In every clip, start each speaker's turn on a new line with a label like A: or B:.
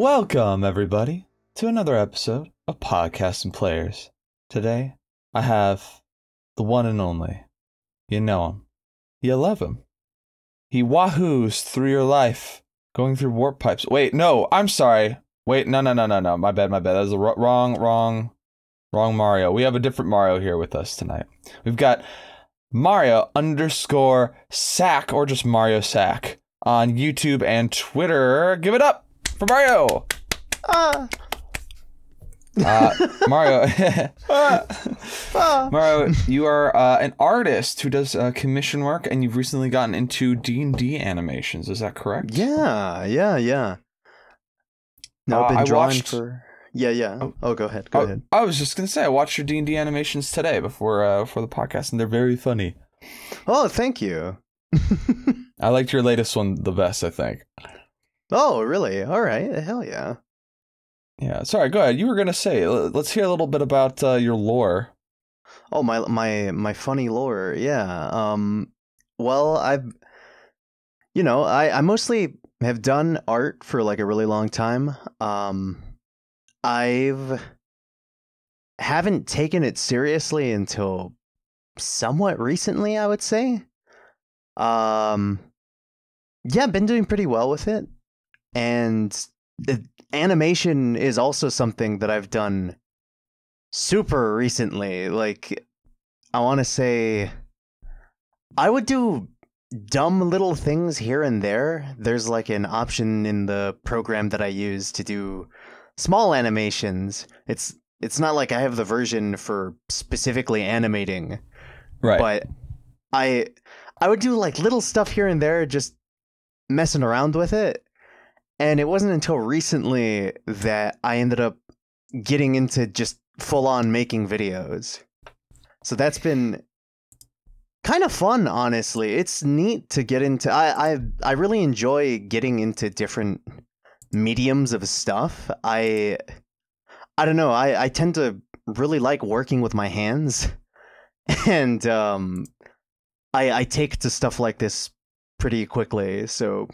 A: Welcome, everybody, to another episode of Podcast and Players. Today, I have the one and only. You know him. You love him. He wahoos through your life, going through warp pipes. Wait, no, I'm sorry. Wait, no, no, no, no, no. My bad, my bad. That was the wrong, wrong, wrong Mario. We have a different Mario here with us tonight. We've got Mario underscore Sack, or just Mario Sack, on YouTube and Twitter. Give it up for Mario.
B: Ah,
A: Uh, Mario,
B: ah.
A: Mario, you are uh, an artist who does uh, commission work, and you've recently gotten into D and D animations. Is that correct?
B: Yeah, yeah, yeah. No,
A: Uh,
B: I've been
A: I
B: drawing
A: watched-
B: for. Yeah, yeah.
A: Oh.
B: Oh, go ahead. Go
A: Oh,
B: ahead.
A: I was just gonna say I watched your D and D animations today before uh, before the podcast, and they're very funny.
B: Oh, thank you.
A: I liked your latest one the best. I think.
B: Oh, really? All right. Hell yeah.
A: Yeah. Sorry. Go ahead. You were gonna say. Let's hear a little bit about uh, your lore.
B: Oh, my my my funny lore. Yeah. Um. Well, I've. You know, I I mostly have done art for like a really long time. Um, I've haven't taken it seriously until somewhat recently, I would say. Um, yeah, been doing pretty well with it, and the animation is also something that I've done super recently. Like, I want to say, I would do dumb little things here and there. There's like an option in the program that I use to do small animations. It's it's not like I have the version for specifically animating,
A: Right.
B: but I I would do like little stuff here and there just messing around with it. And it wasn't until recently that I ended up getting into just full on making videos. So that's been kind of fun honestly. It's neat to get into I I I really enjoy getting into different mediums of stuff. I I don't know. I I tend to really like working with my hands. And um I I take to stuff like this pretty quickly. So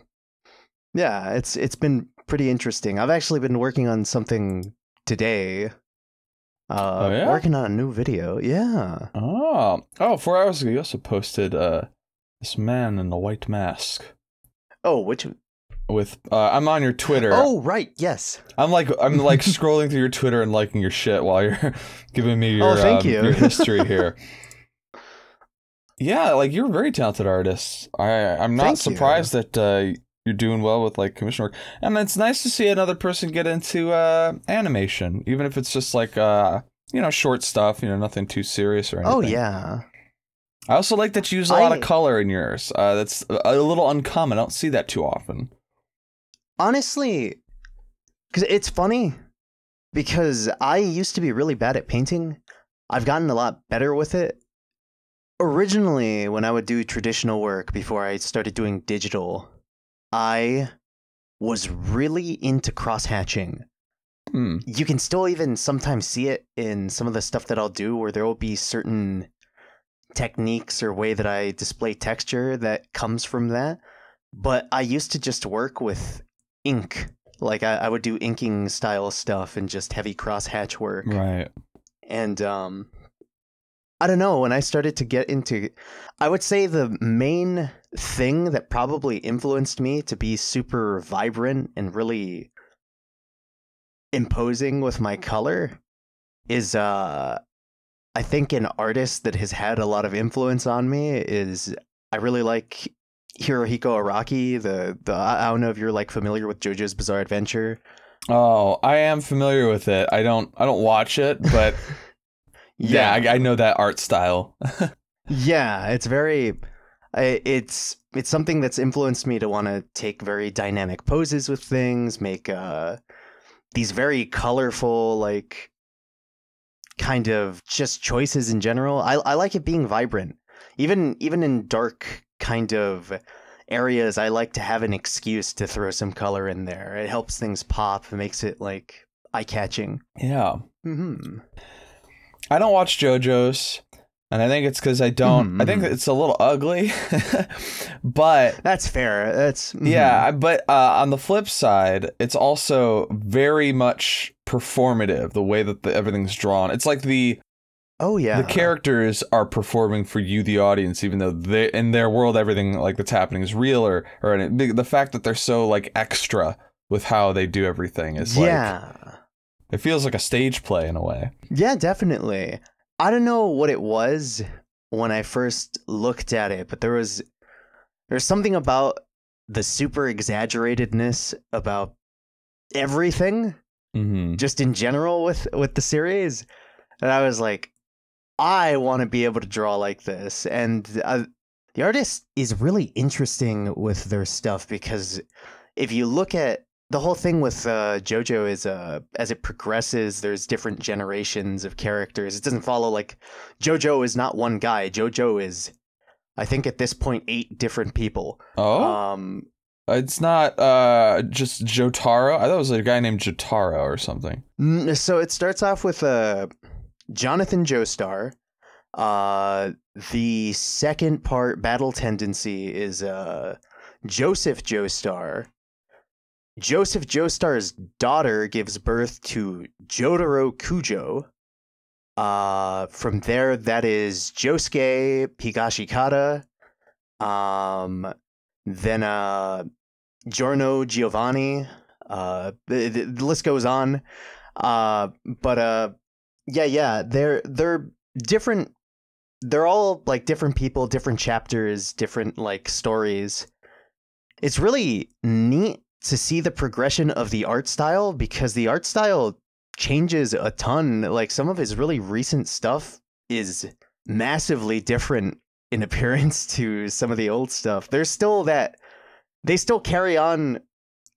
B: yeah, it's it's been pretty interesting. I've actually been working on something today. Uh
A: Oh, yeah?
B: working on a new video. Yeah.
A: oh. Oh. Hours ago, you also posted uh, this man in the white mask.
B: Oh, which
A: With uh, I'm on your Twitter.
B: Oh, right. Yes.
A: I'm like I'm like scrolling through your Twitter and liking your shit while you're giving me your
B: Oh, thank
A: um,
B: you.
A: your history here. yeah, like you're a very talented artist. I I'm not
B: Thank you.
A: surprised that uh, you're doing well with like commission work, and it's nice to see another person get into uh, animation, even if it's just like uh, you know short stuff, you know nothing too serious or anything.
B: Oh, yeah.
A: I also like that you use a lot
B: I-
A: of color in yours. Uh, that's a a little uncommon. I don't see that too often.
B: Honestly, cuz it's funny because I used to be really bad at painting. I've gotten a lot better with it. Originally, when I would do traditional work before I started doing digital, I was really into cross hatching.
A: Hmm.
B: you can still even sometimes see it in some of the stuff that I'll do where there will be certain techniques or way that I display texture that comes from that. But I used to just work with ink. Like I, I would do inking style stuff and just heavy cross hatch work.
A: Right.
B: And um I don't know, when I started to get into I would say the main thing that probably influenced me to be super vibrant and really imposing with my color is uh I think an artist that has had a lot of influence on me is I really like Hirohiko Araki, the the I I don't know if you're like familiar with JoJo's Bizarre Adventure.
A: Oh, I am familiar with it. I don't I don't watch it, but yeah, I, I know that art style.
B: Yeah, it's very it's it's something that's influenced me to want to take very dynamic poses with things, make uh these very colorful like kind of just choices in general. I I like it being vibrant. Even even in dark kind of areas, I like to have an excuse to throw some color in there. It helps things pop, it makes it like eye-catching.
A: yeah.
B: Mhm.
A: I don't watch JoJo's. and I think it's because I don't. I think
B: Mhm.
A: it's a little ugly, but
B: That's fair. That's mhm.
A: yeah. But uh, on the flip side, it's also very much performative. The way that the, everything's drawn, it's like the
B: Oh yeah.
A: the characters are performing for you, the audience, even though they in their world everything like that's happening is real, or or the fact that they're so like extra with how they do everything is like
B: Yeah.
A: It feels like a stage play in a way.
B: Yeah, definitely. I don't know what it was when I first looked at it, but there was there's something about the super exaggeratedness about everything
A: Mm-hmm.
B: just in general with with the series and I was like I want to be able to draw like this and uh, the artist is really interesting with their stuff because if you look at the whole thing with uh, JoJo is uh, as it progresses, there's different generations of characters. It doesn't follow like JoJo is not one guy. JoJo is, I think at this point, eight different people.
A: Oh,
B: Um,
A: it's not uh just Jotaro. I thought it was a guy named Jotaro or something.
B: so it starts off with uh, Jonathan Joestar. Uh, the second part, Battle Tendency, is uh, Joseph Joestar. Joseph Joestar's daughter gives birth to Jotaro Kujo. Uh, from there, that is Josuke Higashikata. Um, then uh, Giorno Giovanni. Uh, the, the the list goes on. Uh, but uh, yeah, yeah, they're they're different. They're all like different people, different chapters, different like stories. It's really neat to see the progression of the art style because the art style changes a ton. Like some of his really recent stuff is massively different in appearance to some of the old stuff. There's still that they still carry on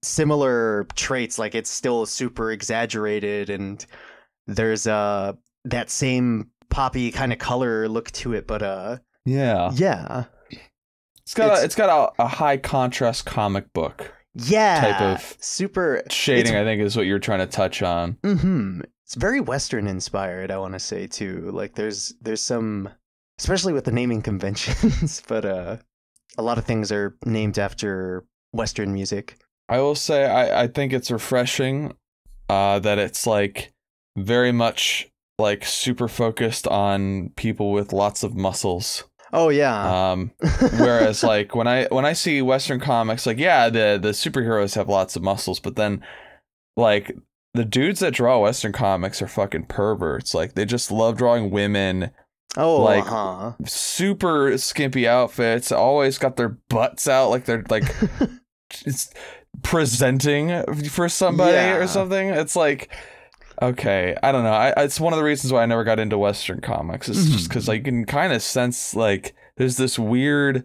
B: similar traits like it's still super exaggerated and there's uh that same poppy kind of color look to it but uh
A: Yeah,
B: yeah
A: it's got
B: It's-
A: a, it's got a, a high contrast comic book
B: yeah
A: Type of
B: super
A: shading. I think is what you're trying to touch on.
B: hmm It's very Western inspired, I want to say too. Like there's there's some, especially with the naming conventions, but uh, a lot of things are named after Western music.
A: I will say I, I think it's refreshing uh, that it's like very much like super focused on people with lots of muscles.
B: Oh yeah.
A: Um, whereas like when I when I see Western comics, like yeah, the the superheroes have lots of muscles, but then like the dudes that draw Western comics are fucking perverts. Like they just love drawing women,
B: oh,
A: like-
B: huh.
A: super skimpy outfits, always got their butts out like they're like it's presenting for somebody
B: Yeah.
A: or something. It's like okay, I don't know. I, it's one of the reasons why I never got into Western comics. It's just
B: Mhm.
A: because like, you can kind of sense like there's this weird.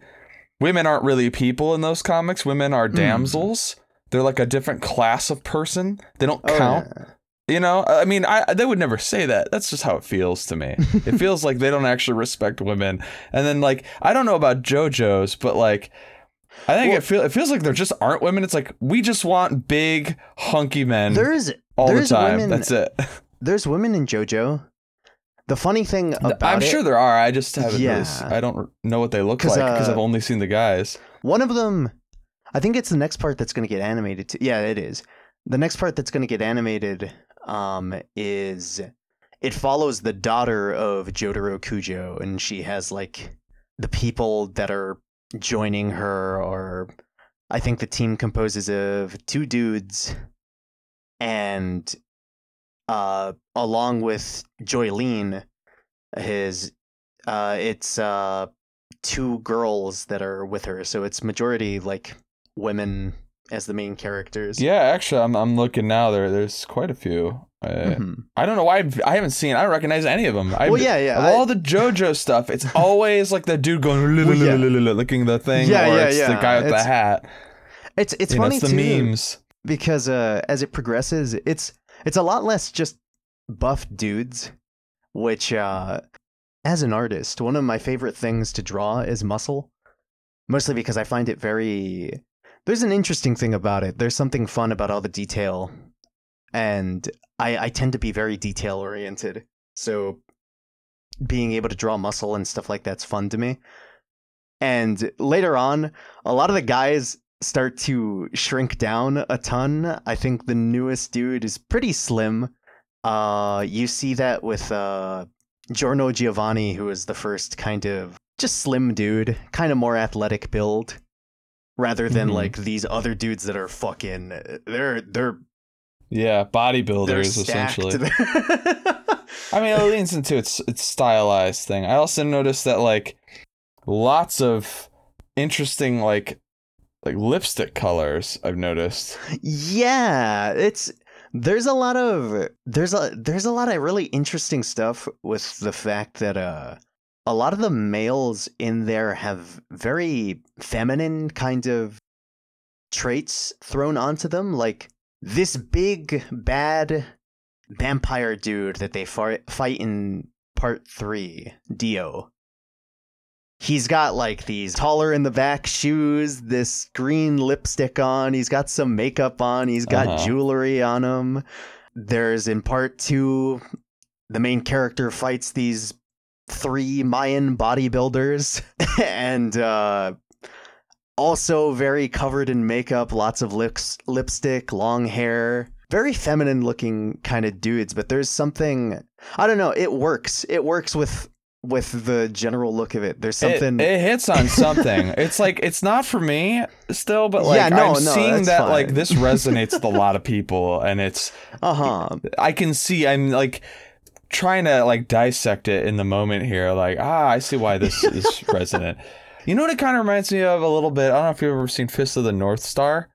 A: Women aren't really people in those comics. Women are
B: Mm.
A: damsels. They're like a different class of person. They don't
B: Oh,
A: count.
B: yeah.
A: You know, I mean, I they would never say that. That's just how it feels to me. it feels like they don't actually respect women. And then like I don't know about JoJo's, but like I think
B: Well-
A: it feel it feels like there just aren't women. It's like we just want big hunky men
B: There's
A: all the
B: there's
A: time.
B: women-
A: That's it.
B: there's women in JoJo. The funny thing about
A: I'm
B: it,
A: sure there are. I just haven't.
B: Yeah.
A: s- I don't know what they look like because
B: uh,
A: I've only seen the guys.
B: One of them, I think it's the next part that's going to get animated. Too. Yeah, it is. The next part that's going to get animated um, is it follows the daughter of Jotaro Kujo, and she has like the people that are joining her, or I think the team composes of two dudes, and uh, along with Jolyne, his uh, it's uh, two girls that are with her, so it's majority like women as the main characters.
A: Yeah, actually, I'm I'm looking now. There there's quite a few. Uh,
B: Mhm.
A: I don't know why I've, I haven't seen. I don't recognize any of them. I,
B: Well, yeah, yeah. I-
A: all the JoJo stuff, it's always like the dude going
B: Well, yeah.
A: licking the thing,
B: Yeah,
A: or
B: yeah,
A: it's the guy with the hat.
B: it's it's
A: You know, it's the
B: too
A: memes.
B: Because uh, as it progresses, it's it's a lot less just buff dudes, which uh, as an artist, one of my favorite things to draw is muscle, mostly because I find it very. There's an interesting thing about it. There's something fun about all the detail, and I I tend to be very detail oriented. So being able to draw muscle and stuff like that's fun to me. And later on, a lot of the guys start to shrink down a ton. I think the newest dude is pretty slim. Uh, you see that with uh, Giorno Giovanni, who is the first kind of just slim dude, kind of more athletic build, rather than
A: Mhm.
B: like these other dudes that are fucking. They're they're
A: Yeah,
B: they're
A: bodybuilders essentially. I mean, it leans into its its stylized thing. I also noticed that like lots of interesting like like lipstick colors. I've noticed.
B: yeah, it's there's a lot of there's a there's a lot of really interesting stuff with the fact that uh a lot of the males in there have very feminine kind of traits thrown onto them like this big bad vampire dude that they fi- fight in part 3 Dio He's got like these taller in the back shoes, this green lipstick on, he's got some makeup on, he's got
A: Uh-huh.
B: jewelry on him. There's in part 2 the main character fights these three Mayan bodybuilders and uh also very covered in makeup, lots of lips, lipstick, long hair, very feminine looking kind of dudes, but there's something I don't know, it works. It works with with the general look of it. There's something
A: it hits on something. it's like it's not for me still, but like
B: Yeah, no,
A: I'm
B: no,
A: seeing that like this resonates with a lot of people, and it's
B: uh-huh.
A: I can see I'm like trying to like dissect it in the moment here. Like ah, I see why this is resonant. You know what it kind of reminds me of a little bit. I don't know if you've ever seen Fist of the North Star.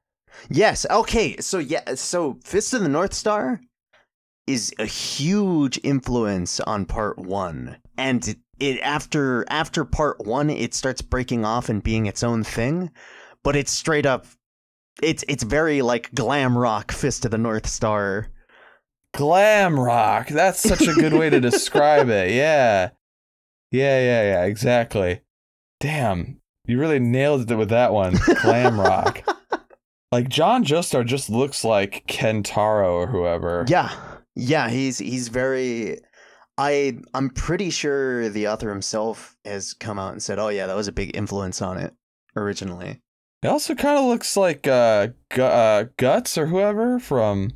B: Yes. Okay. So yeah. So Fist of the North Star is a huge influence on Part One, and it, after after Part One, it starts breaking off and being its own thing. But it's straight up. It's it's very like glam rock Fist of the North Star.
A: Glam rock. That's such a good way to describe it. Yeah. Yeah, yeah, yeah, exactly. Damn. You really nailed it with that one. Glam rock. Like John Joestar just looks like Kentaro or whoever.
B: Yeah. Yeah. He's he's very. I I'm pretty sure the author himself has come out and said, "Oh yeah, that was a big influence on it originally."
A: It also kind of looks like uh, Gu- uh, Guts or whoever from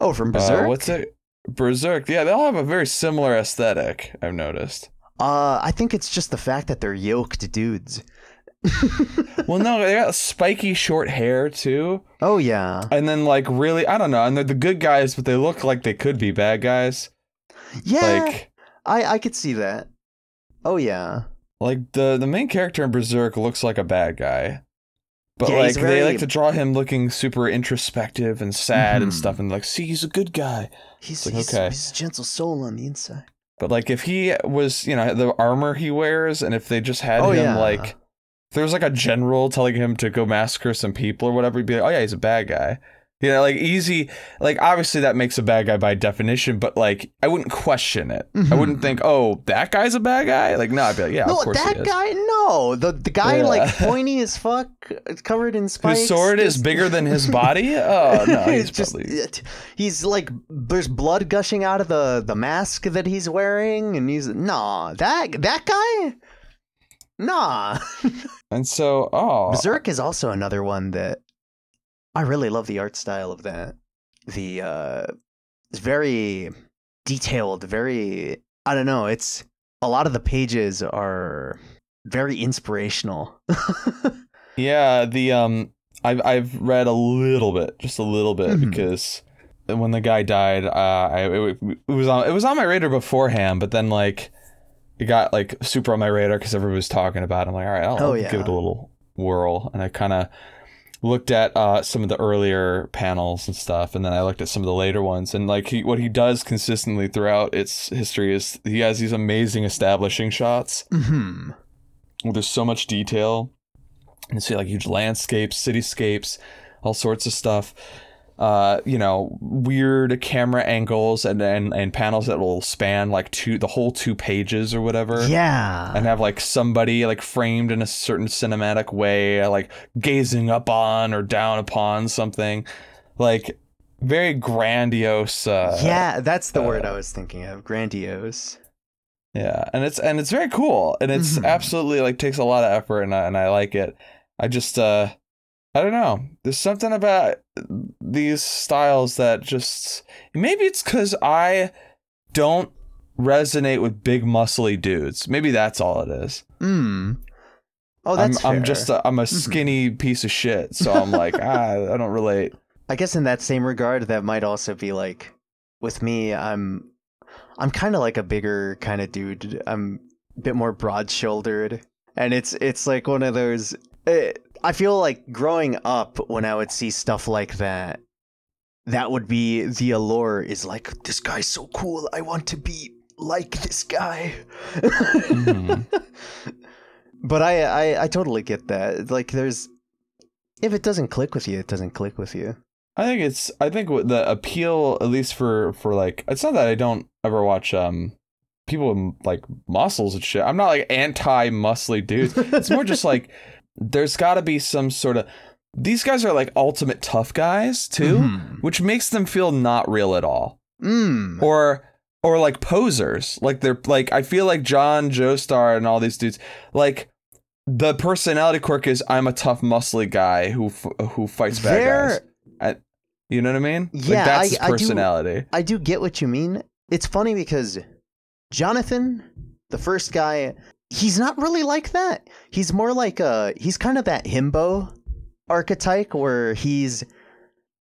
B: Oh, from
A: uh,
B: Berserk.
A: what's it? Berserk. Yeah, they all have a very similar aesthetic. I've noticed.
B: Uh, I think it's just the fact that they're yoked dudes.
A: Well, no, they got spiky short hair too,
B: oh yeah,
A: and then like really, I don't know, and they're the good guys, but they look like they could be bad guys.
B: Yeah.
A: Like,
B: I I could see that. Oh yeah,
A: like the the main character in Berserk looks like a bad guy. But
B: Yeah,
A: like
B: he's
A: they like to draw him looking super introspective and sad and
B: Mhm.
A: stuff, and like, see, he's a good guy.
B: he's
A: like,
B: he's,
A: okay.
B: he's a gentle soul on the inside.
A: But like if he was, you know, the armor he wears, and if they just had
B: Oh,
A: him
B: yeah.
A: like, if there was like a general telling him to go massacre some people or whatever, he'd be like, oh yeah, he's a bad guy. You know, like easy, like obviously that makes a bad guy by definition, but like I wouldn't question it. I
B: Mhm.
A: wouldn't think, oh, that guy's a bad guy. Like no, I'd be like, yeah,
B: no,
A: of course
B: that
A: he is.
B: guy. No, the the guy
A: Yeah.
B: like pointy as fuck, covered in spikes.
A: His sword is bigger than his body? Oh no, he's
B: just
A: probably
B: he's like there's blood gushing out of the the mask that he's wearing, and he's nah that that guy. Nah,
A: And so, oh,
B: Berserk is also another one that I really love the art style of that. The uh it's very detailed, very I don't know, it's a lot of the pages are very inspirational.
A: yeah, the um, I've I've read a little bit, just a little bit,
B: Mhm.
A: because when the guy died, uh, I it, it was on it was on my radar beforehand, but then like it got like super on my radar because everybody was talking about. it. I'm like, all right, I'll,
B: Oh,
A: I'll
B: yeah.
A: give it a little whirl, and I kind of looked at uh, some of the earlier panels and stuff, and then I looked at some of the later ones, and like he, what he does consistently throughout its history is he has these amazing establishing shots
B: hmm
A: where there's so much detail. You see like huge landscapes, cityscapes, all sorts of stuff. Uh, you know, weird camera angles and, and and panels that will span like two the whole two pages or whatever.
B: Yeah.
A: And have like somebody like framed in a certain cinematic way, like gazing up on or down upon something. Like very grandiose uh
B: yeah, that's the word
A: uh,
B: I was thinking of. Grandiose.
A: Yeah, and it's and it's very cool, and it's
B: Mhm.
A: absolutely like takes a lot of effort, and I, and I like it. I just uh, I don't know. There's something about these styles that just maybe it's because I don't resonate with big muscly dudes. Maybe that's all it is.
B: Mm. Oh,
A: I'm
B: that's
A: I'm just a, I'm a skinny piece of shit, so I'm like ah, I don't relate.
B: I guess in that same regard, that might also be like with me. I'm I'm kind of like a bigger kind of dude. I'm a bit more broad shouldered, and it's it's like one of those. eh, I feel like growing up when I would see stuff like that, that would be the allure. Is like this guy's so cool. I want to be like this guy.
A: Mhm.
B: But I, I I totally get that. Like there's if it doesn't click with you, it doesn't click with you.
A: I think it's I think the appeal at least for for like it's not that I don't ever watch um people with like muscles and shit. I'm not like anti muscly dudes. It's more just like there's got to be some sort of these guys are like ultimate tough guys too,
B: Mhm.
A: which makes them feel not real at all.
B: Mm.
A: Or or like posers. Like they're like I feel like John Joestar and all these dudes like the personality quirk is I'm a tough muscly guy who f- who fights bad guys.
B: There,
A: You know what I mean?
B: Yeah,
A: like that's his
B: I- I do-
A: personality.
B: I do get what you mean. It's funny because Jonathan, the first guy, he's not really like that. He's more like a he's kind of that himbo archetype where he's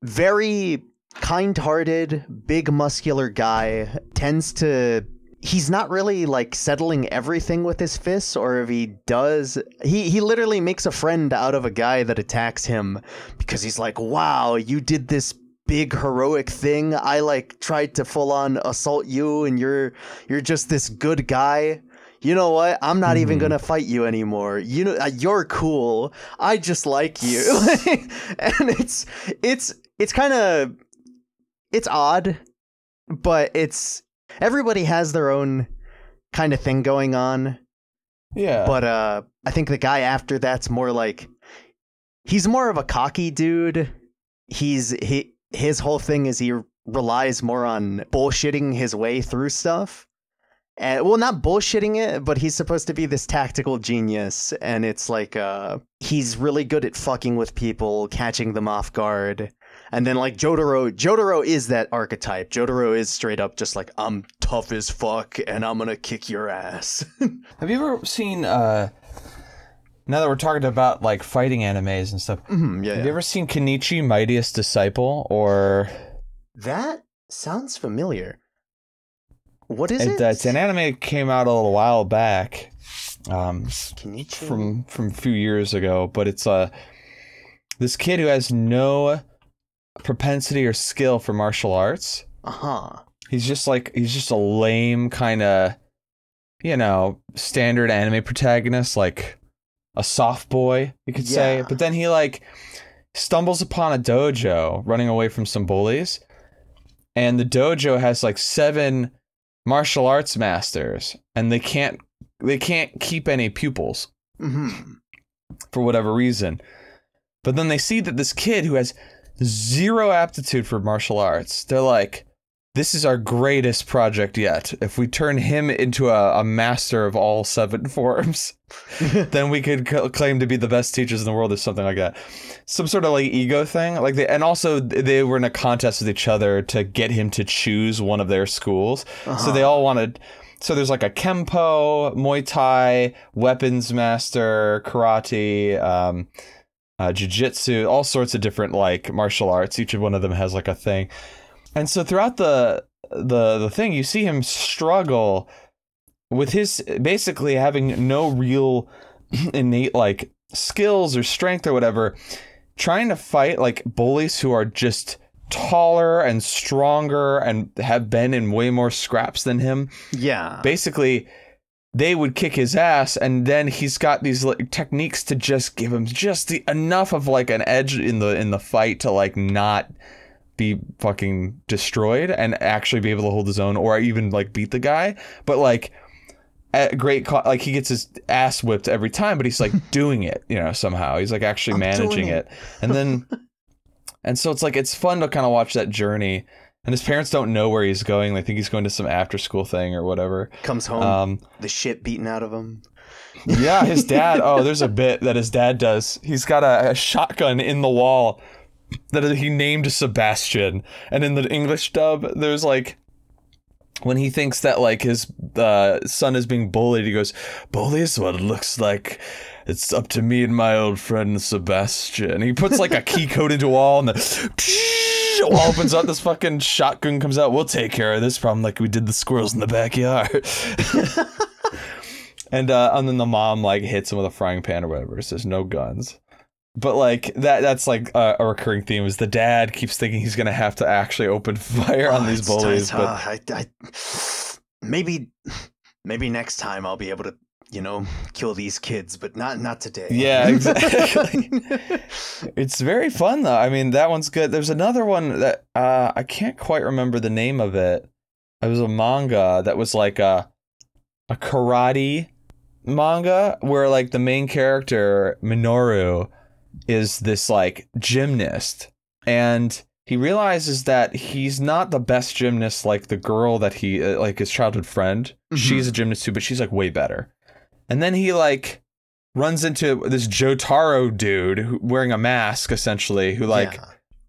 B: very kind-hearted, big muscular guy, tends to he's not really like settling everything with his fists or if he does he he literally makes a friend out of a guy that attacks him because he's like wow you did this big heroic thing i like tried to full on assault you and you're you're just this good guy you know what? I'm not even
A: Mhm.
B: gonna fight you anymore. You know uh, you're cool. I just like you. And it's it's it's kind of it's odd but it's everybody has their own kind of thing going on.
A: Yeah.
B: but uh i think the guy after that's more like he's more of a cocky dude. He's he his whole thing is he relies more on bullshitting his way through stuff and well not bullshitting it but he's supposed to be this tactical genius and it's like uh he's really good at fucking with people catching them off guard and then like Jotaro, Jotaro is that archetype. Jotaro is straight up just like I'm tough as fuck and I'm gonna kick your ass.
A: Have you ever seen uh now that we're talking about like fighting animes and stuff,
B: Mhm, yeah,
A: have
B: yeah.
A: you ever seen Kenichi Mightiest Disciple or
B: That sounds familiar. What is
A: it,
B: it?
A: uh, it's an anime that came out a little while back. Um from from a few years ago, but it's uh this kid who has no propensity or skill for martial arts.
B: Uh-huh.
A: He's just like he's just a lame kind of you know, standard anime protagonist like a soft boy, you could say. But then he like stumbles upon a dojo running away from some bullies. And the dojo has like seven martial arts masters and they can't they can't keep any pupils
B: Mm-hmm.
A: for whatever reason. But then they see that this kid who has zero aptitude for martial arts, they're like, this is our greatest project yet. If we turn him into a, a master of all seven forms, then we could c- claim to be the best teachers in the world or something like that. Some sort of like ego thing. Like they, and also they were in a contest with each other to get him to choose one of their schools. So
B: Uh-huh.
A: they all wanted. So there's like a kempo, Muay Thai, weapons master, karate, um, uh, jiu-jitsu, all sorts of different like martial arts. Each of one of them has like a thing. And so throughout the the the thing, you see him struggle with his basically having no real innate like skills or strength or whatever, trying to fight like bullies who are just taller and stronger and have been in way more scraps than him
B: yeah.
A: basically they would kick his ass and then he's got these like, techniques to just give him just the enough of like an edge in the in the fight to like not be fucking destroyed and actually be able to hold his own or even like beat the guy but like at great co- like he gets his ass whipped every time but he's like doing it you know somehow he's like actually
B: I'm
A: managing
B: it.
A: it and then and so it's like it's fun to kind of watch that journey and his parents don't know where he's going. They think he's going to some after school thing or whatever.
B: Comes home,
A: Um,
B: the shit beaten out of him.
A: yeah, his dad. Oh, there's a bit that his dad does. He's got a, a shotgun in the wall that he named Sebastian, and in the English dub, there's like when he thinks that like his uh, son is being bullied, he goes, "Bullies? What it looks like." It's up to me and my old friend Sebastian. He puts like a key code into a wall, and the wall opens up. This fucking shotgun comes out. We'll take care of this problem like we did the squirrels in the backyard. And uh, and then the mom like hits him with a frying pan or whatever. Says no guns. But like that that's like a, a recurring theme is the dad keeps thinking he's gonna have to actually open fire on
B: Oh,
A: these
B: it's
A: bullies. But
B: Uh, I, I, maybe, maybe next time I'll be able to, you know, kill these kids, but not not today.
A: Yeah, exactly. it's very fun though. I mean that one's good. There's another one that uh, I can't quite remember the name of it. It was a manga that was like a a karate manga where like the main character Minoru is this like gymnast. And he realizes that he's not the best gymnast like the girl that he uh, like his childhood friend.
B: Mhm.
A: she's a gymnast too but she's like way better. And then he like runs into this Jotaro dude who, wearing a mask essentially who like
B: Yeah.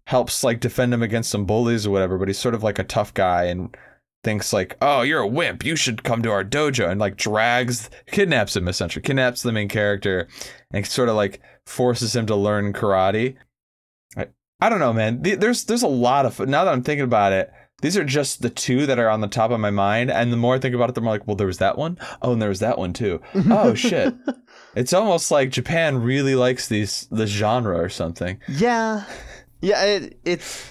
A: helps like defend him against some bullies or whatever but he's sort of like a tough guy and thinks like oh you're a wimp. You should come to our dojo. And like drags kidnaps him essentially kidnaps the main character and sort of like forces him to learn karate i, I don't know man Th- there's there's a lot of now that i'm thinking about it these are just the two that are on the top of my mind and the more i think about it the more like well there was that one oh and there was that one too oh shit it's almost like japan really likes these the genre or something
B: yeah, yeah. It, it's.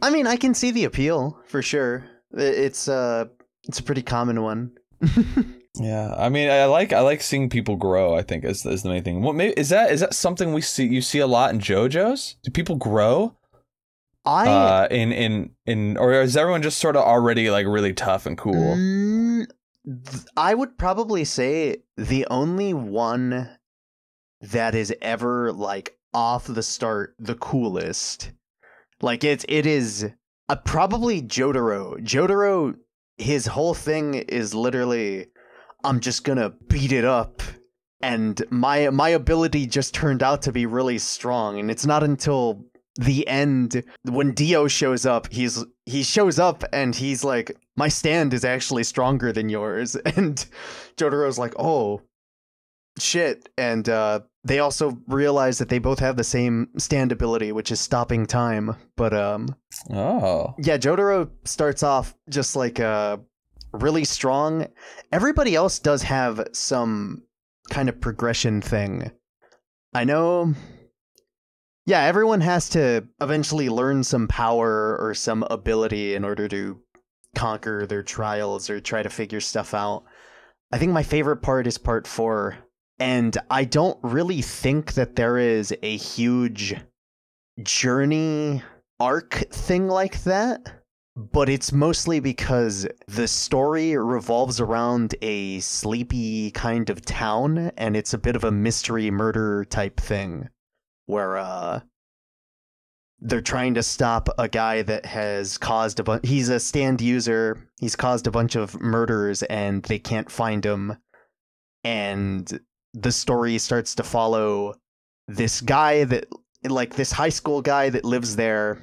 B: I mean, I can see the appeal for sure. It- It's uh, it's a pretty common one.
A: Yeah, I mean, I like I like seeing people grow. I think is is the main thing. What maybe is that is that something we see you see a lot in JoJo's? Do people grow?
B: I
A: Uh, in in in or is everyone just sort of already like really tough and cool?
B: Mm, I would probably say the only one that is ever like off the start the coolest. Like it's it is uh, probably Jotaro. Jotaro his whole thing is literally I'm just to beat it up. And my my ability just turned out to be really strong. And it's not until the end when Dio shows up he's he shows up and he's like my stand is actually stronger than yours. And Jotaro's like oh shit. And uh they also realize that they both have the same stand ability which is stopping time. But um
A: Oh,
B: yeah, Jotaro starts off just like uh really strong. Everybody else does have some kind of progression thing. I know Yeah, everyone has to eventually learn some power or some ability in order to conquer their trials or try to figure stuff out. I think my favorite part is part 4 and I don't really think that there is a huge journey arc thing like that, but it's mostly because the story revolves around a sleepy kind of town and it's a bit of a mystery murder type thing where uh they're trying to stop a guy that has caused a bunch he's a stand user he's caused a bunch of murders and they can't find him. And the story starts to follow this guy that like this high school guy that lives there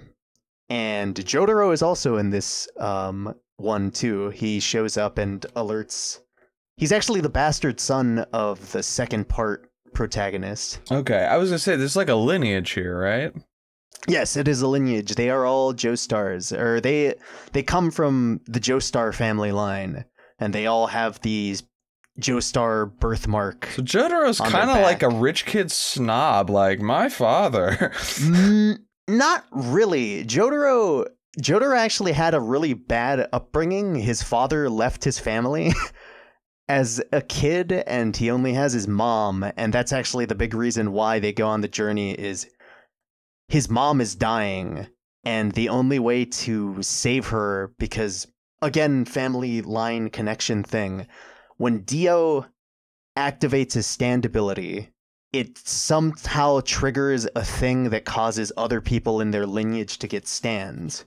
B: and Jotaro is also in this um one too. He shows up and alerts. He's actually the bastard son of the second part protagonist.
A: okay. I was gonna say there's like a lineage here, right?
B: Yes, it is a lineage. They are all Joestars, or they they come from the Joestar family line, and they all have these Joestar birthmark.
A: So Jotaro's kind of like a rich kid snob, like my father.
B: Mm, not really. Jotaro Jotaro actually had a really bad upbringing. His father left his family as a kid and he only has his mom and that's actually the big reason why they go on the journey is his mom is dying and the only way to save her because again family line connection thing when Dio activates his stand ability it somehow triggers a thing that causes other people in their lineage to get stands.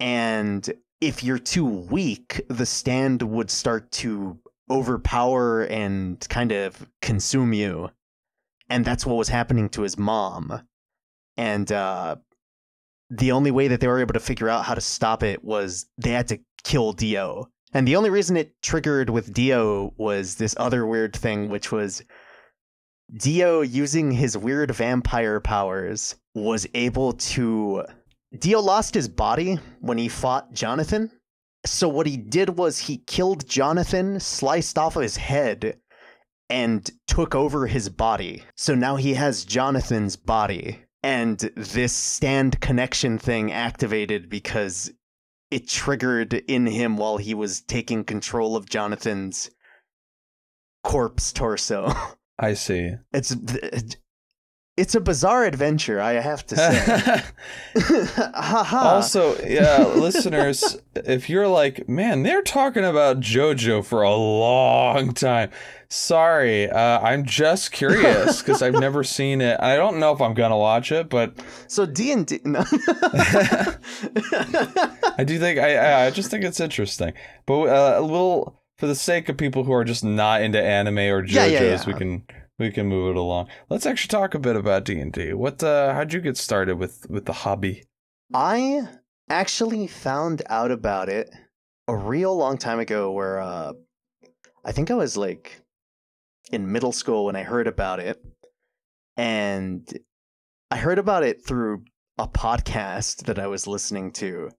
B: and if you're too weak, the stand would start to overpower and kind of consume you. And that's what was happening to his mom. And uh, the only way that they were able to figure out how to stop it was they had to kill Dio. And the only reason it triggered with Dio was this other weird thing, which was Dio using his weird vampire powers was able to. Dio lost his body when he fought Jonathan. So what he did was he killed Jonathan, sliced off his head, and took over his body. So now he has Jonathan's body. And this stand connection thing activated because it triggered in him while he was taking control of Jonathan's corpse torso.
A: I see.
B: It's it's a bizarre adventure, I have to say.
A: Also, yeah, listeners, if you're like, man, they're talking about JoJo for a long time. Sorry, uh, I'm just curious because I've never seen it. I don't know if I'm gonna watch it, but
B: so D and D.
A: I do think I I just think it's interesting. But uh, a little for the sake of people who are just not into anime or JoJo's,
B: Yeah, yeah, yeah.
A: we can we can move it along. Let's actually talk a bit about D and D. What uh, how'd you get started with with the hobby?
B: I actually found out about it a real long time ago where uh I think I was like in middle school when I heard about it. And I heard about it through a podcast that I was listening to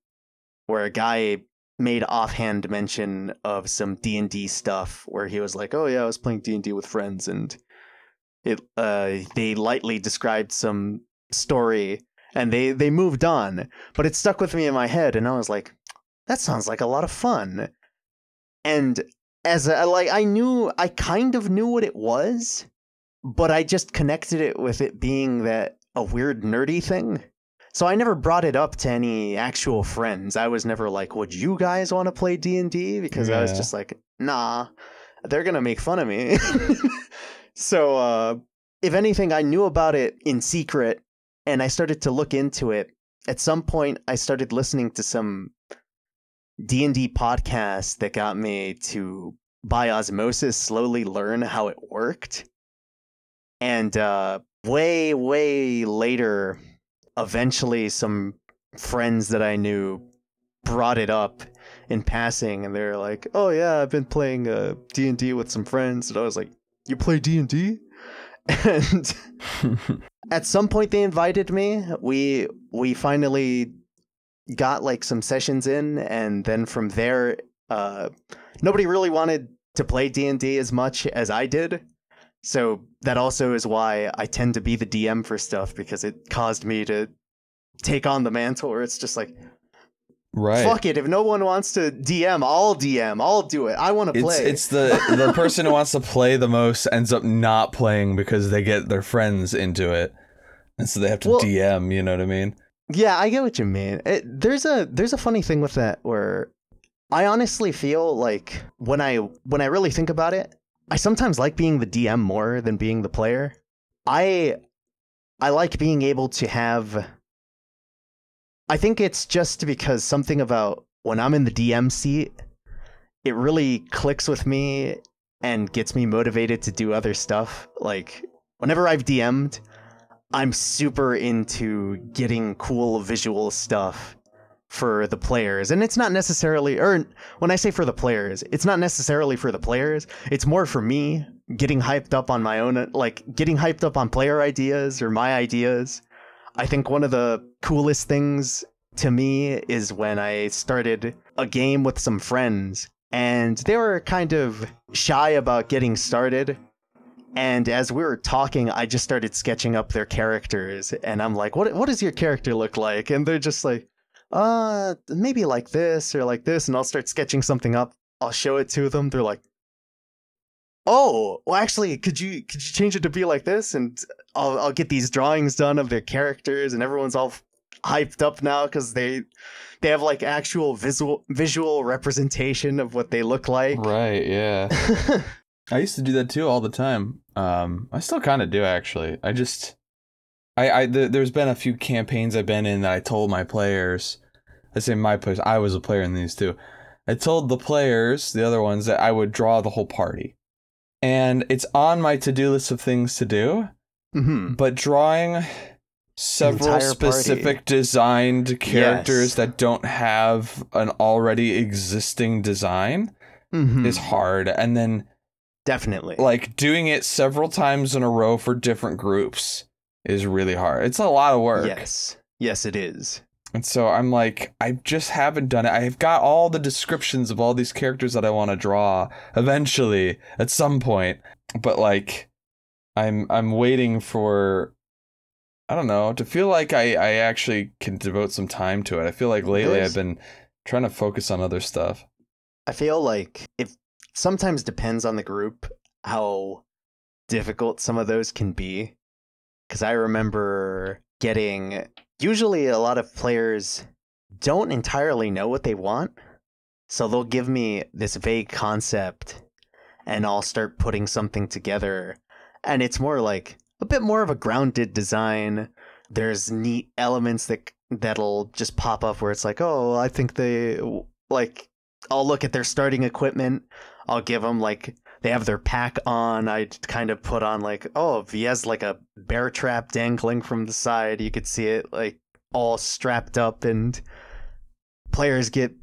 B: where a guy made offhand mention of some D&D stuff where he was like, "Oh yeah, I was playing D&D with friends and it uh they lightly described some story and they they moved on. But it stuck with me in my head and i was like that sounds like a lot of fun. And as a, like i knew i kind of knew what it was but i just connected it with it being that a weird nerdy thing so i never brought it up to any actual friends i was never like would you guys want to play d&d because i was just like nah they're gonna make fun of me so uh if anything i knew about it in secret and I started to look into it. At some point, I started listening to some D and D podcasts that got me to, by osmosis, slowly learn how it worked. And uh, way, way later, eventually, some friends that I knew brought it up in passing, and they're like, "Oh yeah, I've been playing uh, D and D with some friends," and I was like, "You play D and D?" And at some point they invited me we we finally got like some sessions in and then from there uh nobody really wanted to play d&d as much as i did so that also is why i tend to be the dm for stuff because it caused me to take on the mantle where it's just like
A: right.
B: fuck it if no one wants to dm i'll dm i'll do it i want to
A: It's
B: play
A: it's the the person who wants to play the most ends up not playing because they get their friends into it, and so they have to
B: Well-
A: DM. You know what I mean?
B: Yeah, I get what you mean. It, there's a there's a funny thing with that where I honestly feel like when I when I really think about it, I sometimes like being the DM more than being the player. I I like being able to have I think it's just because something about when I'm in the DM seat, it really clicks with me and gets me motivated to do other stuff. Like whenever I've DM'd, I'm super into getting cool visual stuff for the players. And it's not necessarily or when I say for the players, it's not necessarily for the players. It's more for me getting hyped up on my own like getting hyped up on player ideas or my ideas. I think one of the coolest things to me is when I started a game with some friends and they were kind of shy about getting started and as we were talking, I just started sketching up their characters, and I'm like, "What? What does your character look like?" And they're just like, "Uh, maybe like this or like this." And I'll start sketching something up. I'll show it to them. They're like, "Oh, well, actually, could you could you change it to be like this?" And I'll I'll get these drawings done of their characters, and everyone's all hyped up now because they they have like actual visual visual representation of what they look like.
A: Right. Yeah. I used to do that too all the time. Um, I still kind of do actually. I just, I, I th- there's been a few campaigns I've been in that I told my players, I say my players. I was a player in these too. I told the players, the other ones, that I would draw the whole party, and it's on my to-do list of things to do.
B: hmm
A: But drawing several
B: Entire party.
A: specific designed characters
B: Yes.
A: that don't have an already existing design
B: hmm
A: is hard, and then
B: Definitely.
A: like doing it several times in a row for different groups is really hard. It's a lot of work.
B: Yes. Yes, it is.
A: And so I'm like, I just haven't done it. I've got all the descriptions of all these characters that I want to draw eventually at some point. But like I'm I'm waiting for I don't know, to feel like I, I actually can devote some time to it. I feel like lately I've been trying to focus on other stuff.
B: I feel like it sometimes depends on the group how difficult some of those can be. Because I remember getting. Usually, a lot of players don't entirely know what they want. So they'll give me this vague concept and I'll start putting something together. And it's more like a bit more of a grounded design. There's neat elements that that'll just pop up where it's like, oh, I think they like I'll look at their starting equipment. I'll give them like they have their pack on. I kind of put on like, oh, he has like a bear trap dangling from the side, you could see it like all strapped up, and players get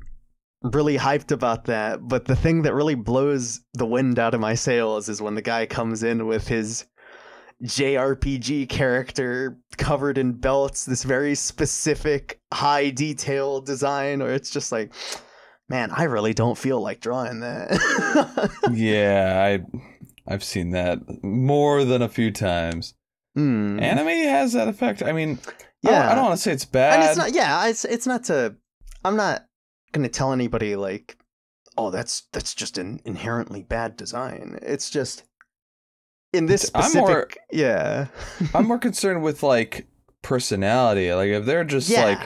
B: really hyped about that. But the thing that really blows the wind out of my sails is when the guy comes in with his JRPG character covered in belts, this very specific high detail design, or it's just like, man, I really don't feel like drawing that.
A: yeah, I I've seen that more than a few times.
B: Hmm.
A: Anime has that effect. I mean, I
B: yeah,
A: don't, I don't want to say it's bad.
B: and it's not. Yeah, it's it's not to. I'm not gonna tell anybody like, oh, that's that's just an inherently bad design. It's just in this
A: I'm
B: specific.
A: more-
B: yeah.
A: I'm more concerned with like personality. Like if they're just like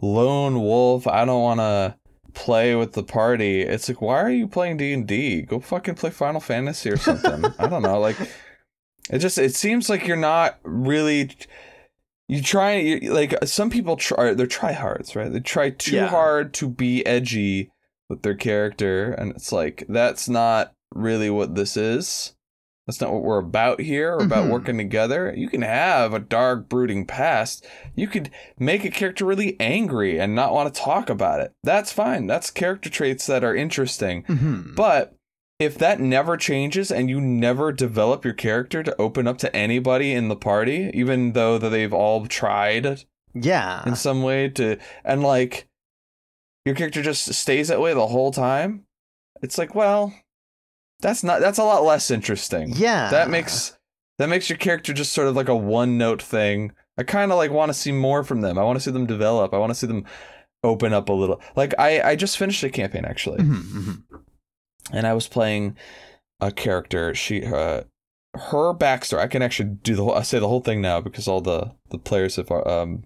A: lone wolf, I don't want to play with the party. It's like, why are you playing D and D? Go fucking play Final Fantasy or something. I don't know. Like, it just it seems like you're not really. You try you, like some people try. They're tryhards, right? They try too
B: Yeah.
A: hard to be edgy with their character, and it's like that's not really what this is. That's not what we're about here. We're about
B: Mhm.
A: working together. You can have a dark, brooding past. You could make a character really angry and not want to talk about it. That's fine. That's character traits that are interesting.
B: Mhm.
A: But if that never changes and you never develop your character to open up to anybody in the party, even though that they've all tried
B: yeah.
A: in some way to, and like your character just stays that way the whole time, it's like, well, that's not, that's a lot less interesting
B: yeah.
A: that makes that makes your character just sort of like a one note thing. I kind of like want to see more from them. I want to see them develop. I want to see them open up a little. Like I I just finished a campaign actually,
B: Mhm, mhm.
A: and I was playing a character. She uh her backstory. I can actually do the whole, I say the whole thing now because all the the players have um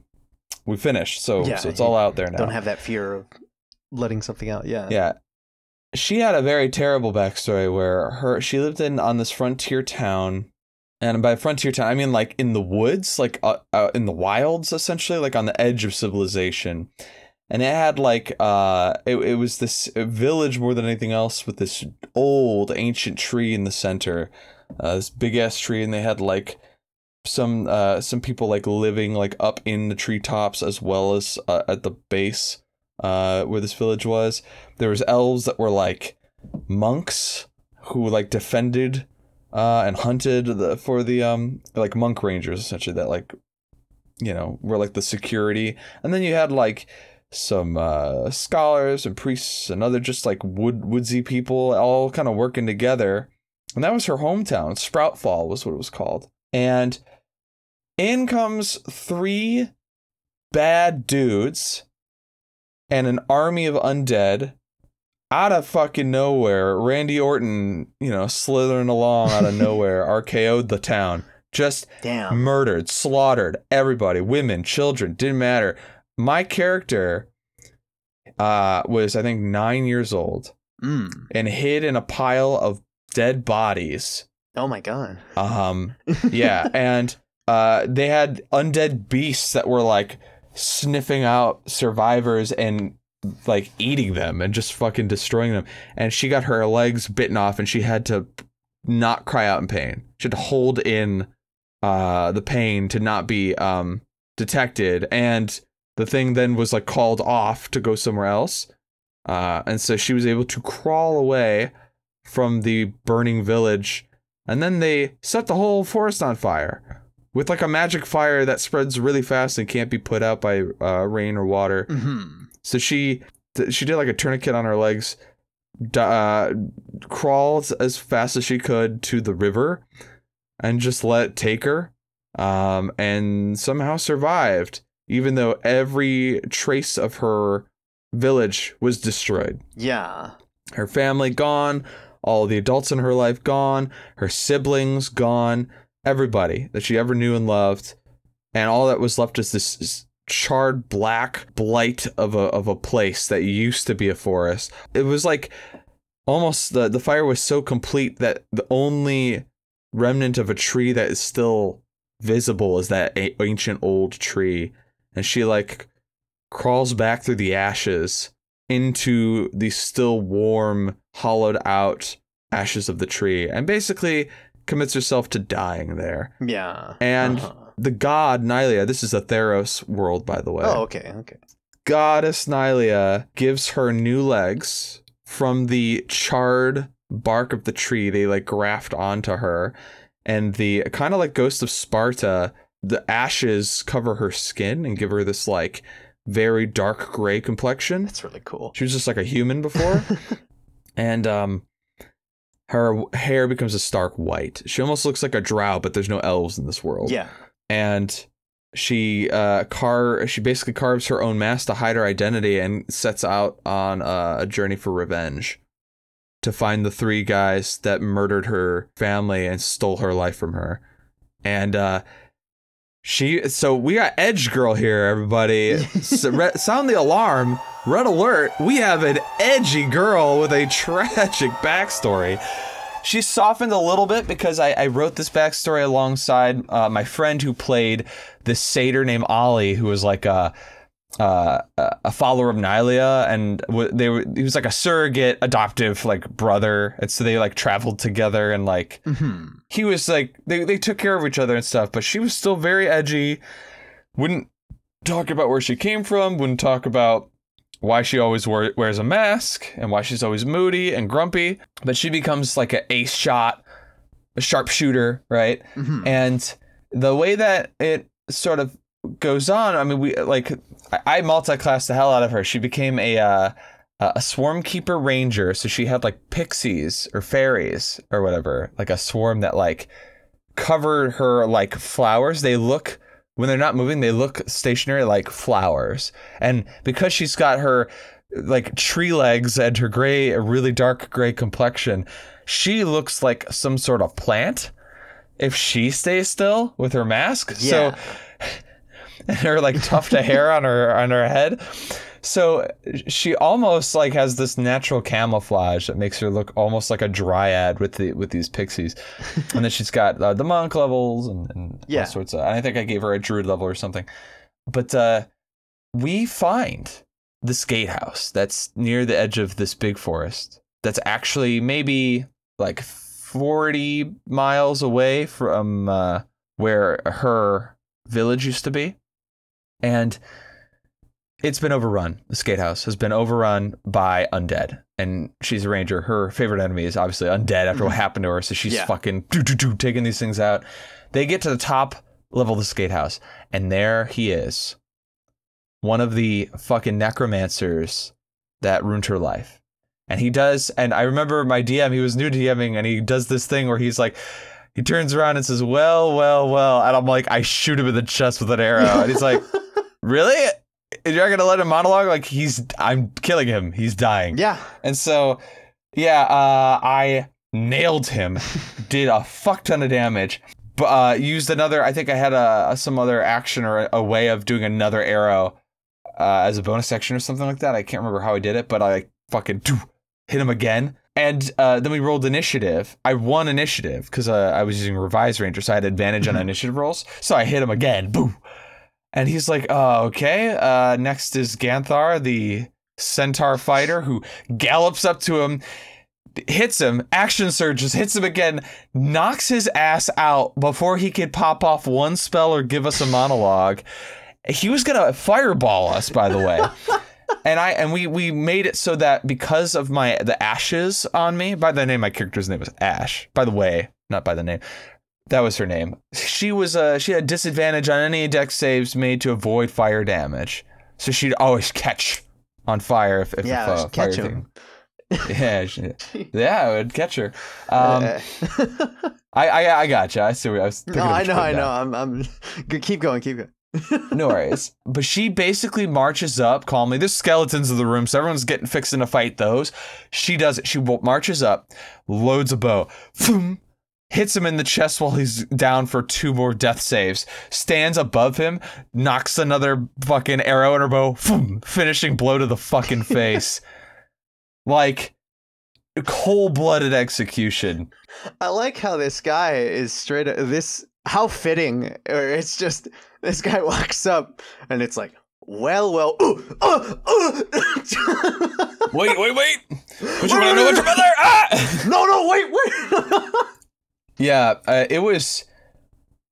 A: we finished. So
B: Yeah,
A: so it's all out there now.
B: Don't have that fear of letting something out. Yeah.
A: Yeah. She had a very terrible backstory where her she lived in on this frontier town. And by frontier town, I mean like in the woods, like uh, uh, in the wilds, essentially, like on the edge of civilization. And it had like uh, it, it was this village more than anything else with this old ancient tree in the center, uh, this big ass tree, and they had like some uh some people like living like up in the treetops as well as uh, at the base uh where this village was. There was elves that were like monks who like defended uh and hunted the for the um like monk rangers essentially that like you know were like the security. And then you had like some uh scholars and priests and other just like wood woodsy people all kind of working together. And that was her hometown. Sproutfall was what it was called. And in comes three bad dudes and an army of undead out of fucking nowhere. Randy Orton, you know, slithering along out of nowhere, RKO'd the town. Just
B: Damn.
A: murdered, slaughtered everybody, women, children, didn't matter. My character uh, was, I think, nine years old
B: Mm.
A: and hid in a pile of dead bodies.
B: Oh my god.
A: Um, yeah, and uh, they had undead beasts that were like sniffing out survivors and like eating them and just fucking destroying them. And she got her legs bitten off and she had to not cry out in pain. She had to hold in uh, the pain to not be um, detected. And the thing then was like called off to go somewhere else. Uh, and so she was able to crawl away from the burning village. And then they set the whole forest on fire with like a magic fire that spreads really fast and can't be put out by uh, rain or water.
B: Mm-hmm.
A: So she she did like a tourniquet on her legs, uh, crawled as fast as she could to the river, and just let it take her, um, and somehow survived, even though every trace of her village was destroyed.
B: Yeah.
A: Her family gone, all the adults in her life gone, her siblings gone, everybody that she ever knew and loved, and all that was left is this, charred black blight of a of a place that used to be a forest. It was like almost the the fire was so complete that the only remnant of a tree that is still visible is that a- ancient old tree. And she like crawls back through the ashes into the still warm hollowed out ashes of the tree. And basically commits herself to dying there
B: Yeah.
A: and
B: Uh-huh.
A: the god Nylea, this is a Theros world, by the way.
B: Oh, okay, okay.
A: Goddess Nylea gives her new legs from the charred bark of the tree. They like graft onto her, and the kind of like Ghost of Sparta, the ashes cover her skin and give her this like very dark gray complexion.
B: That's really cool.
A: She was just like a human before, and um. Her hair becomes a stark white. She almost looks like a drow, but there's no elves in this world
B: yeah.
A: and she uh car she basically carves her own mask to hide her identity and sets out on uh, a journey for revenge to find the three guys that murdered her family and stole her life from her and uh she so we got edge girl here everybody so, re- sound the alarm red alert we have an edgy girl with a tragic backstory. She softened a little bit because I, I wrote this backstory alongside uh, my friend who played this satyr named Ollie, who was like a uh, a follower of Nylea, and they were he was like a surrogate adoptive like brother, and so they like traveled together, and like
B: Mm-hmm.
A: he was like they they took care of each other and stuff, but she was still very edgy, wouldn't talk about where she came from, wouldn't talk about why she always wear, wears a mask and why she's always moody and grumpy, but she becomes like an ace shot, a sharpshooter, right?
B: Mm-hmm.
A: And the way that it sort of goes on, I mean, we like I, I multi-classed the hell out of her. She became a uh, a swarm keeper ranger, so she had like pixies or fairies or whatever, like a swarm that like covered her like flowers. They look when they're not moving, they look stationary like flowers. And because she's got her like tree legs and her gray, really dark gray complexion, she looks like some sort of plant if she stays still with her mask.
B: Yeah.
A: So and her like tuft of hair on her on her head. So she almost like has this natural camouflage that makes her look almost like a dryad with the with these pixies, and then she's got uh, the monk levels and, and
B: Yeah.
A: all sorts of. And I think I gave her a druid level or something, but uh, we find this gatehouse that's near the edge of this big forest. That's actually maybe like forty miles away from uh, where her village used to be, and it's been overrun. The skate house has been overrun by undead, and she's a ranger. Her favorite enemy is obviously undead after what happened to her, so she's
B: Yeah.
A: fucking doo, doo, doo, taking these things out. They get to the top level of the skate house, and there he is, one of the fucking necromancers that ruined her life. And he does, and I remember my DM, he was new to DMing, and he does this thing where he's like, he turns around and says, Well, well, well. And I'm like, I shoot him in the chest with an arrow. And he's like, Really? You're not gonna let him monologue? Like he's I'm killing him. He's dying.
B: Yeah.
A: And so yeah, uh I nailed him, did a fuck ton of damage. But uh used another I think I had a some other action or a, a way of doing another arrow uh as a bonus action or something like that. I can't remember how I did it, but I fucking doo, hit him again. And uh, then we rolled initiative. I won initiative because uh, I was using Revised Ranger, so I had advantage on
B: Mhm.
A: initiative rolls. So I hit him again. Boo! And he's like, oh, okay. Uh, next is Ganthar, the centaur fighter, who gallops up to him, hits him, action surges, hits him again, knocks his ass out before he could pop off one spell or give us a monologue. He was gonna fireball us, by the way. and I and we we made it so that because of my the ashes on me, by the name my character's name was Ash. By the way, not by the name. That was her name. She was uh she had disadvantage on any dex saves made to avoid fire damage. So she'd always catch on fire if, if
B: Yeah,
A: if, uh,
B: catch
A: fire
B: him.
A: Yeah, she, yeah, I would catch her. Um, I, I I gotcha. I see. I was.
B: no, I know, I
A: down.
B: know. I'm, I'm. Keep going, keep going.
A: No worries. But she basically marches up calmly. There's skeletons in the room, so everyone's getting fixing to fight those. She does it. She marches up, loads a bow, boom, hits him in the chest while he's down for two more death saves. Stands above him, knocks another fucking arrow in her bow, boom, finishing blow to the fucking face. like cold blooded execution.
B: I like how this guy is straight. This how fitting, or it's just this guy walks up and it's like, well, well, ooh, uh, uh.
A: Wait, wait, wait! Would you want to know what your mother? Ah!
B: no, no, wait, wait.
A: Yeah, uh, it was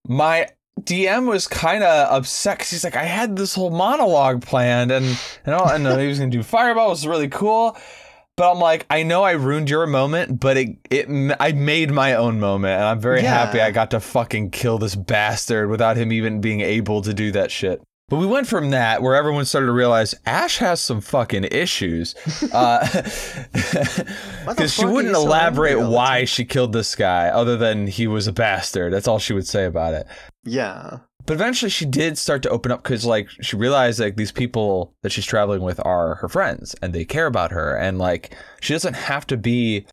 A: my DM was kind of upset because he's like, I had this whole monologue planned, and and, all, and uh, he was gonna do fireball. It was really cool, but I'm like, I know I ruined your moment, but it it I made my own moment, and I'm very
B: Yeah.
A: happy I got to fucking kill this bastard without him even being able to do that shit. But we went from that where everyone started to realize Ash has some fucking issues. Uh, Because she wouldn't
B: so
A: elaborate
B: the
A: why she killed this guy, other than he was a bastard. That's all she would say about it.
B: yeah,
A: But eventually, she did start to open up because, like, she realized like these people that she's traveling with are her friends and they care about her, and like she doesn't have to be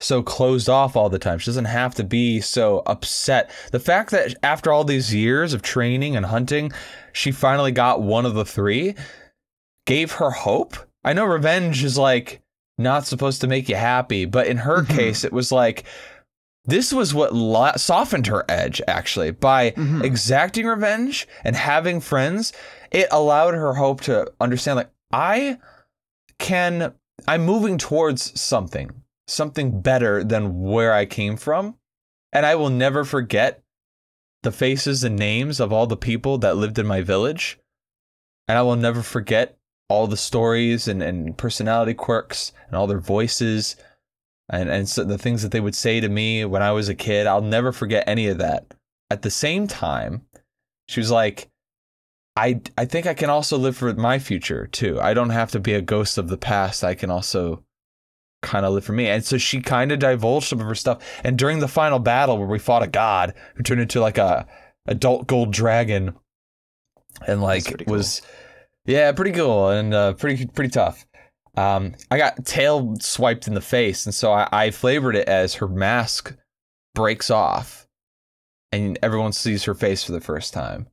A: so closed off all the time. She doesn't have to be so upset. The fact that after all these years of training and hunting, she finally got one of the three gave her hope. I know revenge is like not supposed to make you happy, but in her
B: Mhm.
A: case, it was like this was what lo- softened her edge actually by
B: Mhm.
A: exacting revenge and having friends. It allowed her hope to understand like I can I'm moving towards something, something better than where I came from, and I will never forget the faces and names of all the people that lived in my village. And I will never forget all the stories and, and personality quirks and all their voices and, and so the things that they would say to me when I was a kid. I'll never forget any of that. At the same time, she was like, I, I think I can also live for my future too. I don't have to be a ghost of the past. I can also kind of live for me. And so she kind of divulged some of her stuff. And during the final battle where we fought a god who turned into like a adult gold dragon and like
B: cool.
A: was yeah, pretty cool and uh, pretty pretty tough. Um, I got tail swiped in the face, and so I, I flavored it as her mask breaks off, and everyone sees her face for the first time,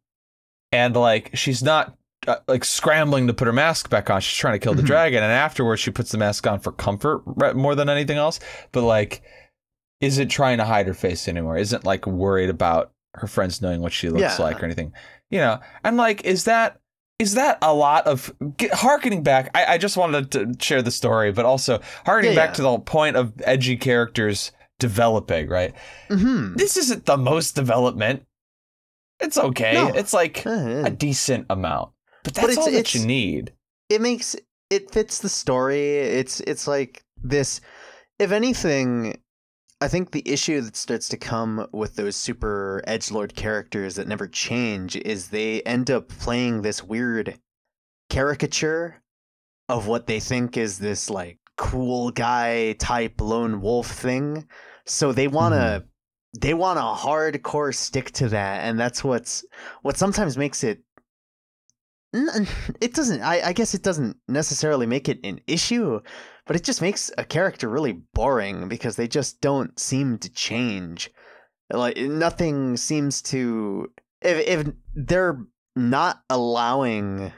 A: and like she's not uh, like scrambling to put her mask back on. She's trying to kill the
B: Mhm.
A: dragon, and afterwards she puts the mask on for comfort more than anything else. But like, isn't trying to hide her face anymore. Isn't like worried about her friends knowing what she looks
B: Yeah.
A: like or anything. You know, and like, is that is that a lot of get, harkening back? I, I just wanted to share the story, but also harkening
B: Yeah,
A: back
B: yeah.
A: to the point of edgy characters developing. Right,
B: hmm
A: this isn't the most development. It's okay.
B: No.
A: It's like a decent amount, but
B: But
A: that's
B: it's-
A: all that
B: it's-
A: you need.
B: it makes it fits the story. It's it's like this. If anything, I think the issue that starts to come with those super edge lord characters that never change is they end up playing this weird caricature of what they think is this like cool guy type lone wolf thing. So they want to mm-hmm. they want to hardcore stick to that and that's what's what sometimes makes it it doesn't I, I guess it doesn't necessarily make it an issue but it just makes a character really boring because they just don't seem to change. Like nothing seems to if if they're not allowing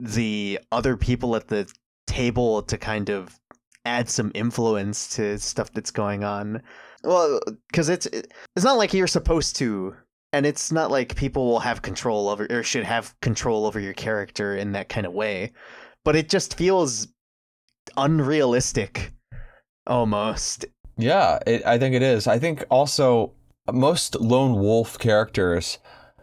B: the other people at the table to kind of add some influence to stuff that's going on well because it's it's not like you're supposed to and it's not like people will have control over or should have control over your character in that kind of way, but it just feels unrealistic almost.
A: Yeah, it, I think it is. I think also most lone wolf characters,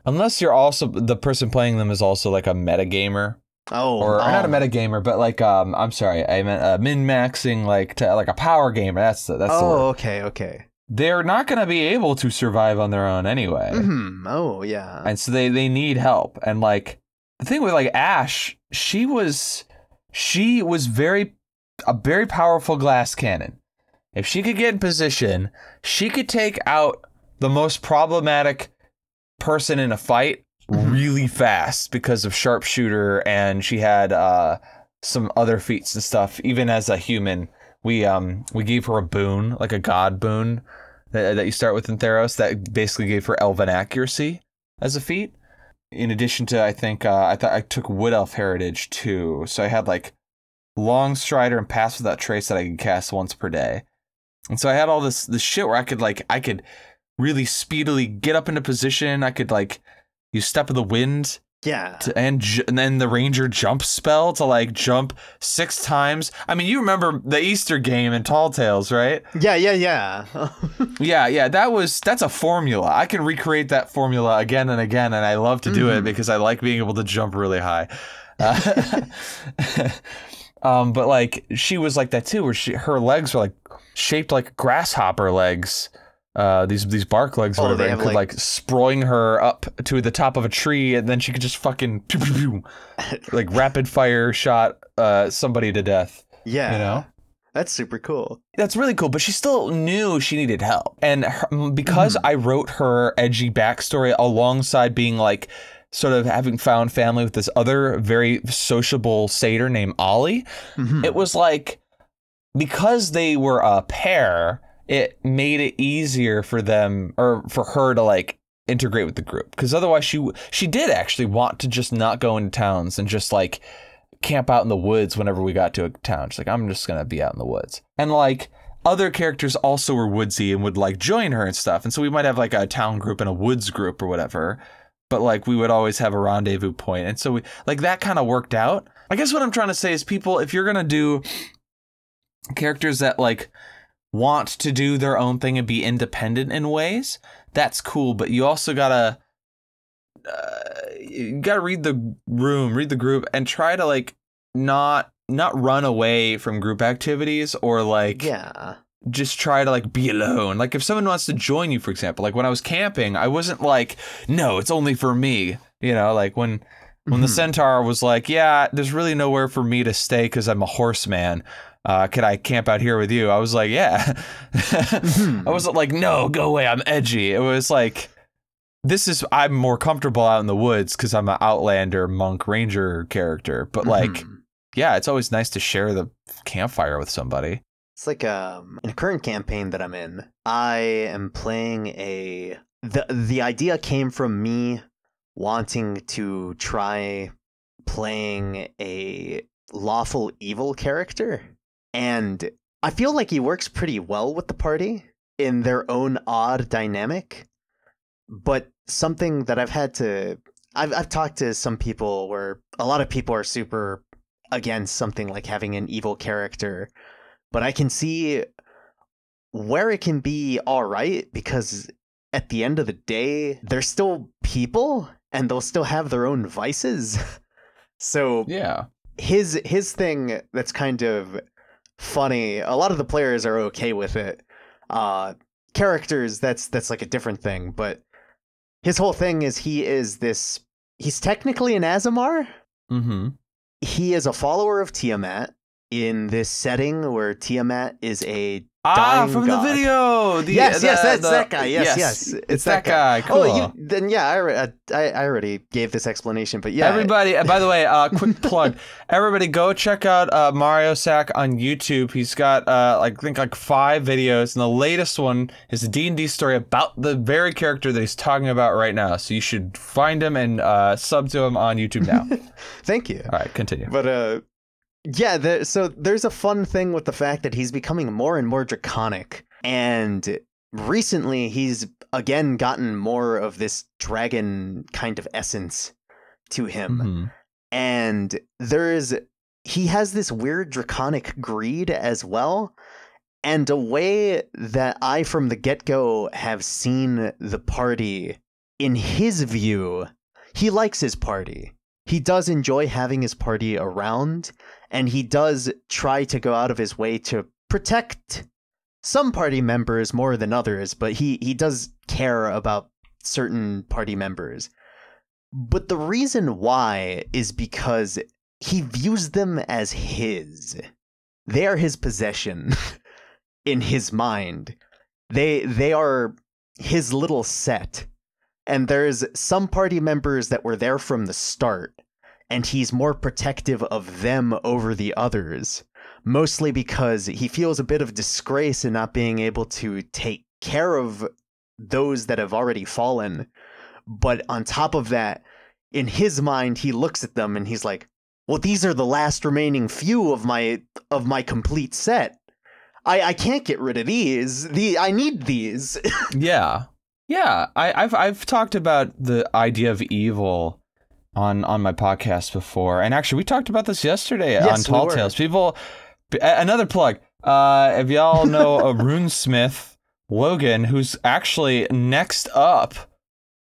A: unless you're also the person playing them is also like a metagamer
B: Oh,
A: or, or not a
B: oh.
A: metagamer, but like um, I'm sorry, I meant uh, min maxing like to, like a power gamer. That's the, that's
B: Oh,
A: word.
B: okay, okay.
A: They're not going to be able to survive on their own anyway,
B: hmm Oh, yeah.
A: and so they they need help. And like the thing with like Ash, she was she was very a very powerful glass cannon. If she could get in position, she could take out the most problematic person in a fight
B: Mhm.
A: really fast because of sharpshooter and she had uh some other feats and stuff even as a human we um we gave her a boon like a god boon that, that you start with in Theros that basically gave her elven accuracy as a feat. In addition to I think uh, I thought I took wood elf heritage too. So I had like long strider and pass without trace that I could cast once per day. And so I had all this this shit where I could like I could really speedily get up into position. I could like use step of the wind
B: yeah.
A: to, and ju- and then the ranger jump spell to like jump six times. I mean, you remember the Easter game in Tall Tales, right?
B: Yeah, yeah, yeah.
A: Yeah, yeah, that was that's a formula. I can recreate that formula again and again, and I love to do it
B: Mhm.
A: because I like being able to jump really high. Uh, um, but like she was like that too, where she her legs were like shaped like grasshopper legs. Uh, these these bark legs, or
B: Oh,
A: whatever, and could
B: like-
A: like, her up to the top of a tree, and then she could just fucking pew, pew, pew, like rapid fire shot uh somebody to death.
B: yeah.
A: You know,
B: That's super cool.
A: that's really cool, but she still knew she needed help. And her, because I wrote her edgy backstory alongside being like sort of having found family with this other very sociable satyr named Ollie,
B: Mhm.
A: it was like because they were a pair, it made it easier for them or for her to like integrate with the group because otherwise she she did actually want to just not go into towns and just like camp out in the woods whenever we got to a town. She's like, I'm just gonna be out in the woods. And like other characters also were woodsy and would like join her and stuff. And so we might have like a town group and a woods group or whatever. But like we would always have a rendezvous point. And so we like that kind of worked out. I guess what I'm trying to say is people, if you're gonna do characters that like want to do their own thing and be independent in ways, that's cool. But you also gotta uh, you gotta read the room, read the group, and try to like not not run away from group activities or like
B: yeah.
A: just try to like be alone. Like if someone wants to join you, for example, like when I was camping, I wasn't like, no, it's only for me. You know, like when when the
B: Mhm.
A: centaur was like, yeah, there's really nowhere for me to stay because I'm a horseman. Uh, could I camp out here with you? I was like, yeah. I wasn't like, no, go away. I'm edgy. It was like, this is I'm more comfortable out in the woods because I'm an outlander monk ranger character. But like,
B: Mhm.
A: yeah, it's always nice to share the campfire with somebody.
B: It's like um in a current campaign that I'm in, I am playing a the the idea came from me wanting to try playing a lawful evil character. And I feel like he works pretty well with the party in their own odd dynamic. But something that I've had to I've I've talked to some people where a lot of people are super against something like having an evil character but I can see where it can be all right because at the end of the day, they're still people and they'll still have their own vices. so
A: Yeah.
B: his his thing that's kind of funny. A lot of the players are okay with it. Uh, characters that's that's like a different thing, but his whole thing is he is this. He's technically an Azamar,
A: Mm-hmm.
B: he is a follower of Tiamat in this setting where Tiamat is a
A: Ah, from
B: God.
A: the video. The,
B: yes,
A: the-
B: yes, that's
A: the-
B: that guy. Yes, yes,
A: It's, that guy. Cool.
B: Oh, you, then yeah, I, I I already gave this explanation, but yeah,
A: Everybody, uh, by the way, uh, quick plug. Everybody go check out uh, Mario Sack on YouTube. He's got, uh, like, I think, like five videos. And the latest one is a D&D story about the very character that he's talking about right now. So you should find him and uh, sub to him on YouTube now.
B: thank you.
A: All right, continue.
B: But uh, yeah, there, so there's a fun thing with the fact that he's becoming more and more draconic, and recently he's again gotten more of this dragon kind of essence to him.
A: Mhm.
B: and there is he has this weird draconic greed as well and a way that i from the get-go have seen the party in his view he likes his party he does enjoy having his party around and he does try to go out of his way to protect some party members more than others but he he does care about certain party members but the reason why is because he views them as his. They are his possession in his mind. They they are his little set. And there's some party members that were there from the start and he's more protective of them over the others, mostly because he feels a bit of disgrace in not being able to take care of those that have already fallen but on top of that, in his mind, he looks at them and he's like, "Well, these are the last remaining few of my of my complete set. I I can't get rid of these. The I need these."
A: Yeah, yeah. I, I've I've talked about the idea of evil on on my podcast before, and actually we talked about this yesterday on
B: Yes, we
A: Tall. Tales. People, another plug. Uh, if y'all know a runesmith Logan, who's actually next up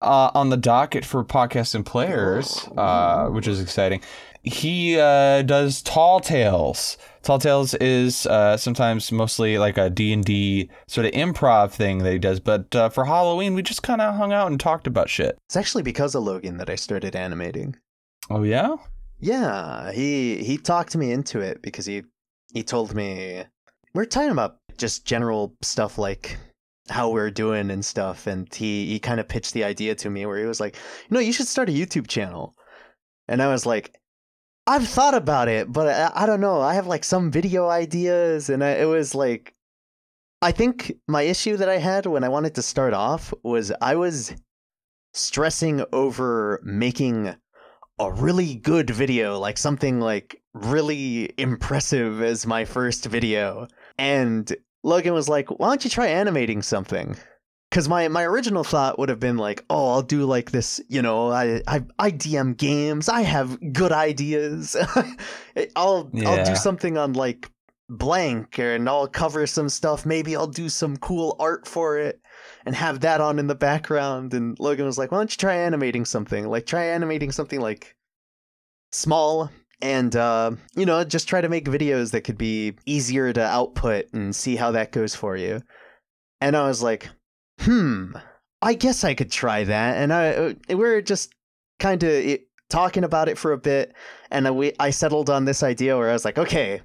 A: uh, on the docket for podcast and players, uh, which is exciting. He uh, does Tall Tales. Tall Tales is uh, sometimes mostly like a D&D sort of improv thing that he does, but uh, for Halloween we just kind of hung out and talked about shit.
B: it's actually because of Logan that I started animating.
A: Oh yeah?
B: Yeah, he he talked me into it because he he told me we are talking about just general stuff like how we're doing and stuff, and he he kind of pitched the idea to me where he was like, you know, you should start a YouTube channel, and I was like. I've thought about it, but I, I don't know. I have like some video ideas, and I, it was like, I think my issue that I had when I wanted to start off was I was stressing over making a really good video, like something like really impressive as my first video. And Logan was like, "Why don't you try animating something?" Because my, my original thought would have been like, "Oh, I'll do like this, you know, I I, I DM games, I have good ideas. I'll I'll do something on like blank, and I'll cover some stuff. Maybe I'll do some cool art for it." and have that on in the background. And Logan was like, why don't you try animating something? Like, try animating something like small and, uh, you know, just try to make videos that could be easier to output and see how that goes for you. And I was like, hmm, I guess I could try that. And I, uh, we're just kind of talking about it for a bit. And I, we, I settled on this idea where I was like, okay,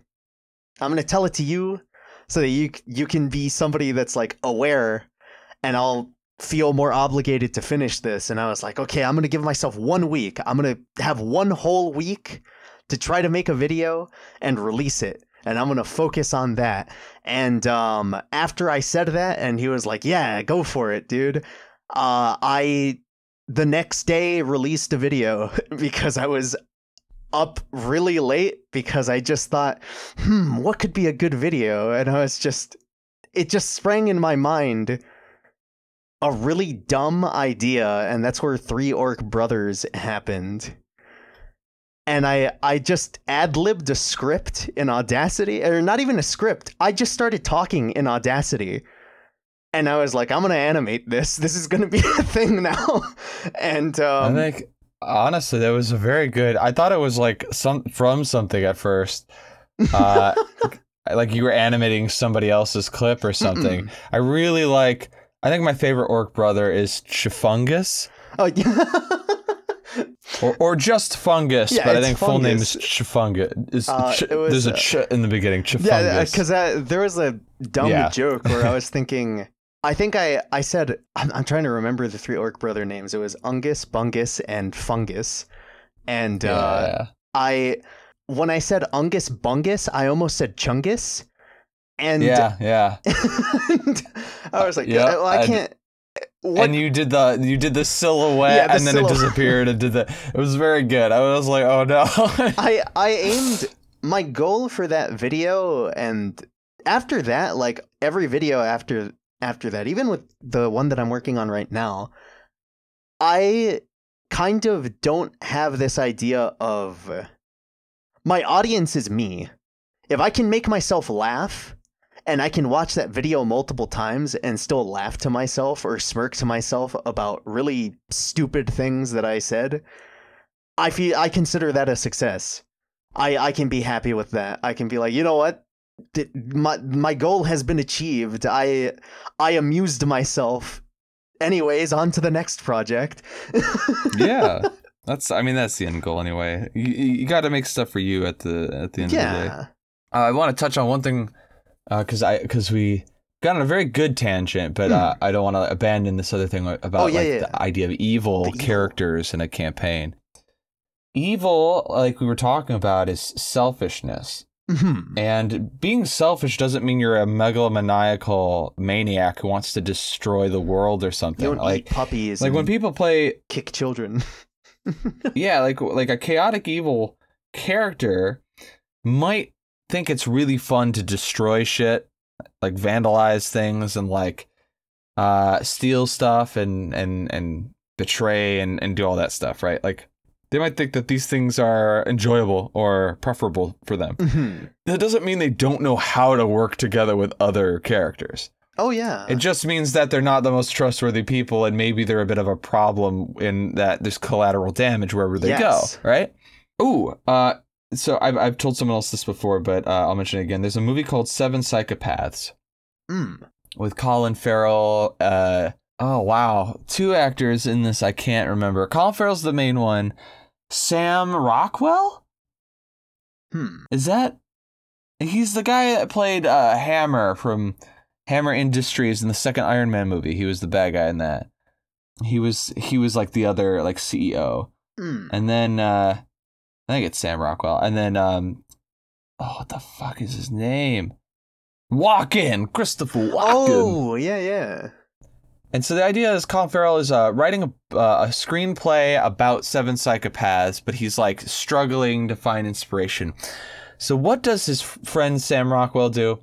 B: I'm going to tell it to you so that you, you can be somebody that's like aware and I'll feel more obligated to finish this. And I was like, okay, I'm going to give myself one week. I'm going to have one whole week to try to make a video and release it. And I'm going to focus on that. And um, after I said that, and he was like, yeah, go for it, dude. Uh, I, the next day, released a video because I was up really late because I just thought, hmm, what could be a good video? And I was just, it just sprang in my mind a really dumb idea, and that's where Three Orc Brothers happened. And I I just ad libbed a script in Audacity, or not even a script. I just started talking in Audacity. And I was like, I'm gonna animate this. This is gonna be a thing now. And um,
A: I think honestly that was a very good. I thought it was like some from something at first. Uh, like you were animating somebody else's clip or something. I really like. I think my favorite orc brother is Chifungus.
B: oh yeah.
A: Or, or just fungus,
B: Yeah,
A: but I think full name is
B: fungus.
A: Chifungus. Is
B: Uh,
A: ch-
B: was,
A: there's a
B: uh,
A: ch in the beginning. Chifungus.
B: Yeah, because uh, there was a dumb
A: Yeah.
B: joke where I was thinking. I think I, I said I'm, I'm trying to remember the three orc brother names. It was Ungus, Bungus, and Fungus. And uh,
A: yeah.
B: I when I said Ungus Bungus, I almost said Chungus. And,
A: yeah, yeah.
B: and I was like,
A: Yeah,
B: well, I can't. What?
A: And you did the you did the silhouette,
B: Yeah, the
A: and then it disappeared and did the. It was very good. I was like, oh no.
B: I I aimed my goal for that video, and after that, like every video after after that. Even with the one that I'm working on right now, I kind of don't have this idea of my audience is me. If I can make myself laugh and I can watch that video multiple times and still laugh to myself or smirk to myself about really stupid things that I said, I feel I consider that a success. I I can be happy with that. I can be like, you know what? My my goal has been achieved. I I amused myself. Anyways, on to the next project.
A: yeah. That's I mean that's the end goal anyway. You you got to make stuff for you at the at the end
B: yeah.
A: of the day. Uh, I want to touch on one thing because I because we got on a very good tangent, but uh, I don't want to abandon this other thing about
B: Hmm. Oh, yeah,
A: like
B: yeah.
A: the idea of evil characters in a campaign. Evil, like we were talking about, is selfishness.
B: Mhm.
A: And being selfish doesn't mean you're a megalomaniacal maniac who wants to destroy the world or something. Like
B: puppies.
A: like when people play
B: kick children.
A: yeah, like like a chaotic evil character might think it's really fun to destroy shit, like vandalize things and like uh steal stuff and and and betray and and do all that stuff, right? Like they might think that these things are enjoyable or preferable for them.
B: Mhm.
A: That doesn't mean they don't know how to work together with other characters.
B: oh yeah.
A: It just means that they're not the most trustworthy people, and maybe they're a bit of a problem in that there's collateral damage wherever they
B: Yes.
A: go, right? Ooh, uh, so I've, I've told someone else this before, but uh, I'll mention it again. There's a movie called Seven Psychopaths
B: Mm.
A: with Colin Farrell. Uh, oh, wow. Two actors in this I can't remember. Colin Farrell's the main one. Sam Rockwell?
B: Hmm.
A: Is that. He's the guy that played uh, Hammer from Hammer Industries in the second Iron Man movie. He was the bad guy in that. He was he was like the other like CEO.
B: Mm.
A: And then uh I think it's Sam Rockwell. And then um oh what the fuck is his name? Walken, Christopher Walken.
B: Oh yeah, yeah.
A: And so the idea is Colin Farrell is uh, writing a, uh, a screenplay about seven psychopaths, but he's like struggling to find inspiration. So what does his friend Sam Rockwell do?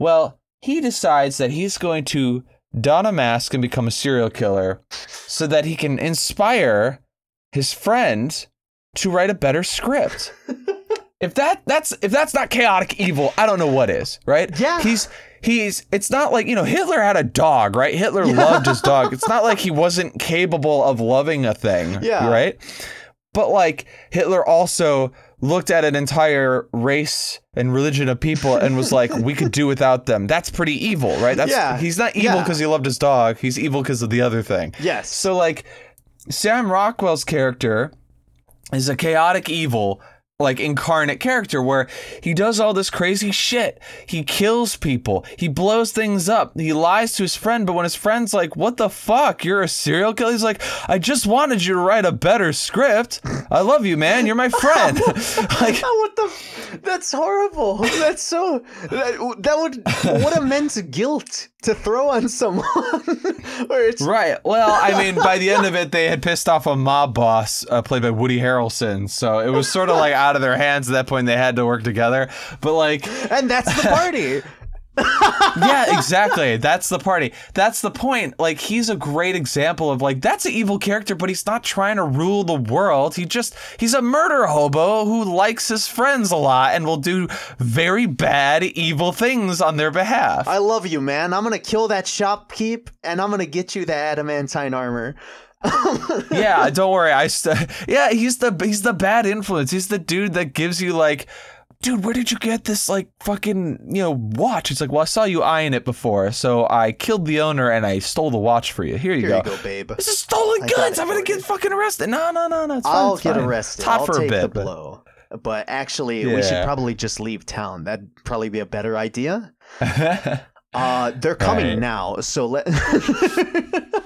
A: Well, he decides that he's going to don a mask and become a serial killer so that he can inspire his friend to write a better script. if that that's if that's not chaotic evil, I don't know what is, right?
B: Yeah.
A: He's he's it's not like, you know, Hitler had a dog, right? Hitler loved his dog. It's not like he wasn't capable of loving a thing,
B: Yeah.
A: right? But like Hitler also looked at an entire race and religion of people and was like, we could do without them. That's pretty evil, right? That's
B: Yeah.
A: he's not evil
B: Yeah.
A: because he loved his dog. He's evil because of the other thing.
B: Yes.
A: So like Sam Rockwell's character is a chaotic evil like incarnate character where he does all this crazy shit. He kills people. He blows things up. He lies to his friend, but when his friend's like, "What the fuck? You're a serial killer?" He's like, "I just wanted you to write a better script. I love you, man. You're my friend." like
B: what the? That's horrible. That's so. That, that would. What immense guilt to throw on someone.
A: Right. Well, I mean, by the end of it, they had pissed off a mob boss uh, played by Woody Harrelson, so it was sort of like out of their hands at that point. They had to work together, but like,
B: And that's the party.
A: yeah, exactly. That's the party. That's the point. Like, he's a great example of like that's an evil character, but he's not trying to rule the world. He just he's a murder hobo who likes his friends a lot and will do very bad, evil things on their behalf.
B: I love you, man. I'm gonna kill that shopkeep, and I'm gonna get you the adamantine armor.
A: yeah, don't worry. I st- yeah, he's the he's the bad influence. He's the dude that gives you like, dude, where did you get this like fucking you know watch? It's like, well, I saw you eyeing it before, so I killed the owner and I stole the watch for you. Here you go.
B: Here
A: go.
B: you go, babe.
A: This is stolen
B: I
A: goods. I'm gonna get
B: you.
A: fucking arrested. No, no, no, no. It's fine.
B: I'll
A: it's
B: get
A: fine.
B: arrested.
A: It's hot
B: I'll
A: for
B: take
A: a bit,
B: the
A: but-
B: blow. But actually, we should probably just leave town. That'd probably be a better idea. Uh, they're coming
A: Right.
B: now, so let.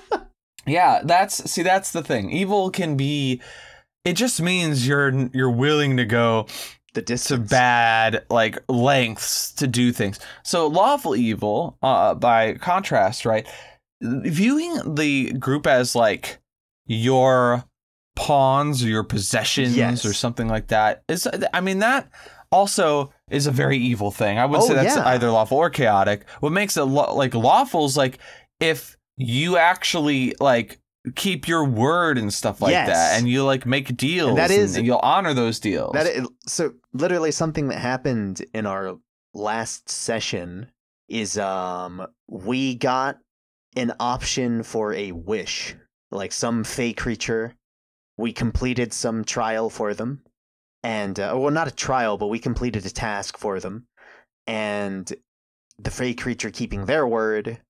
A: yeah, that's see, that's the thing. Evil can be. It just means you're you're willing to go
B: the
A: to bad like lengths to do things. So lawful evil, uh, by contrast, right? Viewing the group as like your pawns or your possessions
B: Yes.
A: or something like that is, I mean, that also is a very evil thing. I would
B: Oh,
A: say that's
B: yeah.
A: either lawful or chaotic. What makes it lo- like lawful is like if you actually like keep your word and stuff like
B: Yes.
A: that, and you like make deals,
B: that is-
A: and you'll honor those deals.
B: That is, so literally something that happened in our last session is um we got an option for a wish, like some fey creature. We completed some trial for them, and uh, well, not a trial, but we completed a task for them, and the fey creature keeping their word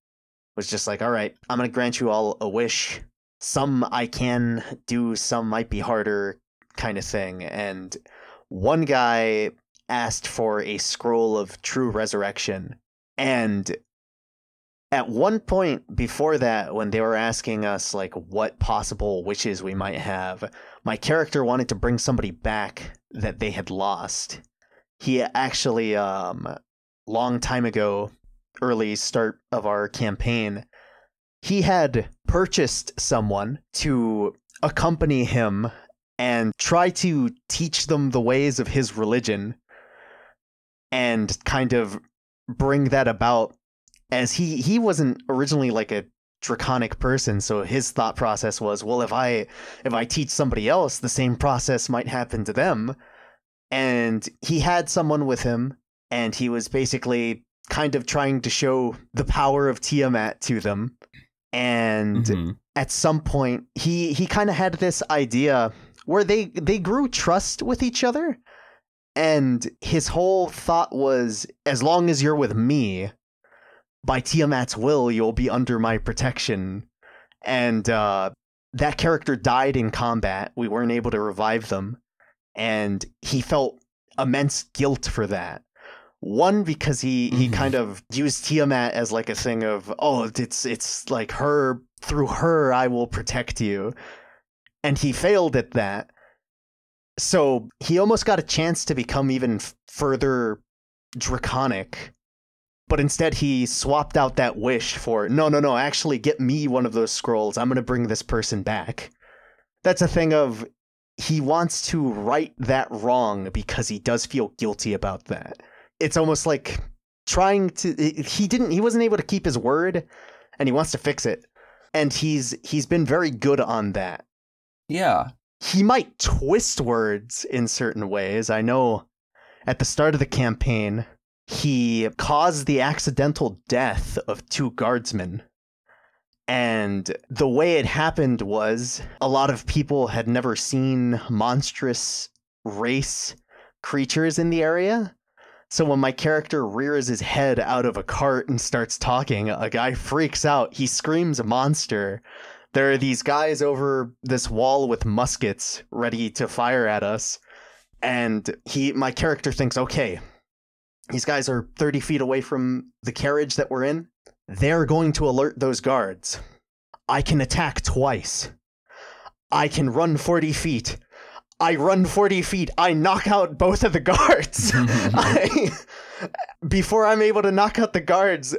B: was just like, all right, I'm gonna grant you all a wish. Some I can do, some might be harder, kind of thing. And one guy asked for a scroll of true resurrection. And at one point before that, when they were asking us like what possible wishes we might have, my character wanted to bring somebody back that they had lost. He actually, um, long time ago, early start of our campaign, he had purchased someone to accompany him and try to teach them the ways of his religion and kind of bring that about as he he wasn't originally like a draconic person so his thought process was well if i if i teach somebody else the same process might happen to them. And he had someone with him and he was basically kind of trying to show the power of tiamat to them. And
A: Mhm.
B: at some point he he kind of had this idea where they they grew trust with each other. And his whole thought was as long as you're with me by Tiamat's will you'll be under my protection. And uh that character died in combat. We weren't able to revive them. And he felt immense guilt for that one because he he
A: Mhm.
B: kind of used Tiamat as like a thing of oh it's it's like her through her I will protect you. And he failed at that. So he almost got a chance to become even further draconic but instead he swapped out that wish for no no no actually get me one of those scrolls. I'm going to bring this person back. That's a thing of he wants to right that wrong because he does feel guilty about that it's almost like trying to he didn't he wasn't able to keep his word and he wants to fix it. And he's he's been very good on that.
A: Yeah.
B: he might twist words in certain ways. I know at the start of the campaign he caused the accidental death of two guardsmen. And the way it happened was a lot of people had never seen monstrous race creatures in the area so when my character rears his head out of a cart and starts talking, a guy freaks out. He screams monster. There are these guys over this wall with muskets ready to fire at us. And he my character thinks, okay, these guys are 30 feet away from the carriage that we're in. They're going to alert those guards. I can attack twice. I can run 40 feet. I run 40 feet. I knock out both of the guards. I, before I'm able to knock out the guards,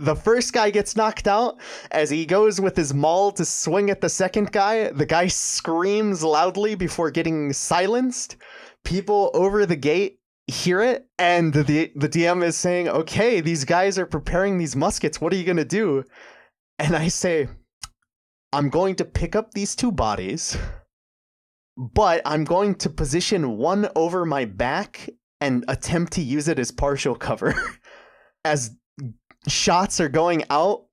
B: the first guy gets knocked out. As he goes with his maul to swing at the second guy, the guy screams loudly before getting silenced. People over the gate hear it, and the the DM is saying, "Okay, these guys are preparing these muskets. What are you gonna do?" And I say, "I'm going to pick up these two bodies." But I'm going to position one over my back and attempt to use it as partial cover. as shots are going out,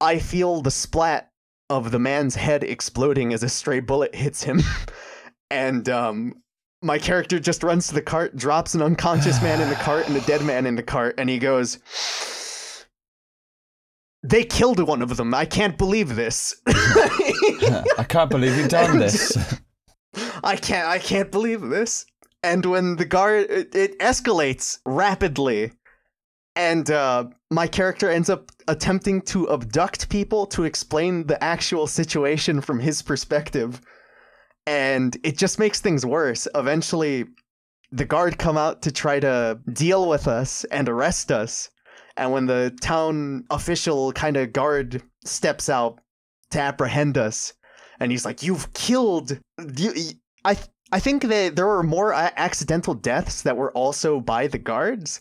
B: I feel the splat of the man's head exploding as a stray bullet hits him. and um, my character just runs to the cart, drops an unconscious man in the cart and a dead man in the cart, and he goes, They killed one of them. I can't believe this.
A: I can't believe you've done this.
B: I can't I can't believe this. And when the guard it, it escalates rapidly and uh, my character ends up attempting to abduct people to explain the actual situation from his perspective and it just makes things worse. Eventually the guard come out to try to deal with us and arrest us. And when the town official kind of guard steps out to apprehend us, and he's like, "You've killed. You, I I think that there were more accidental deaths that were also by the guards.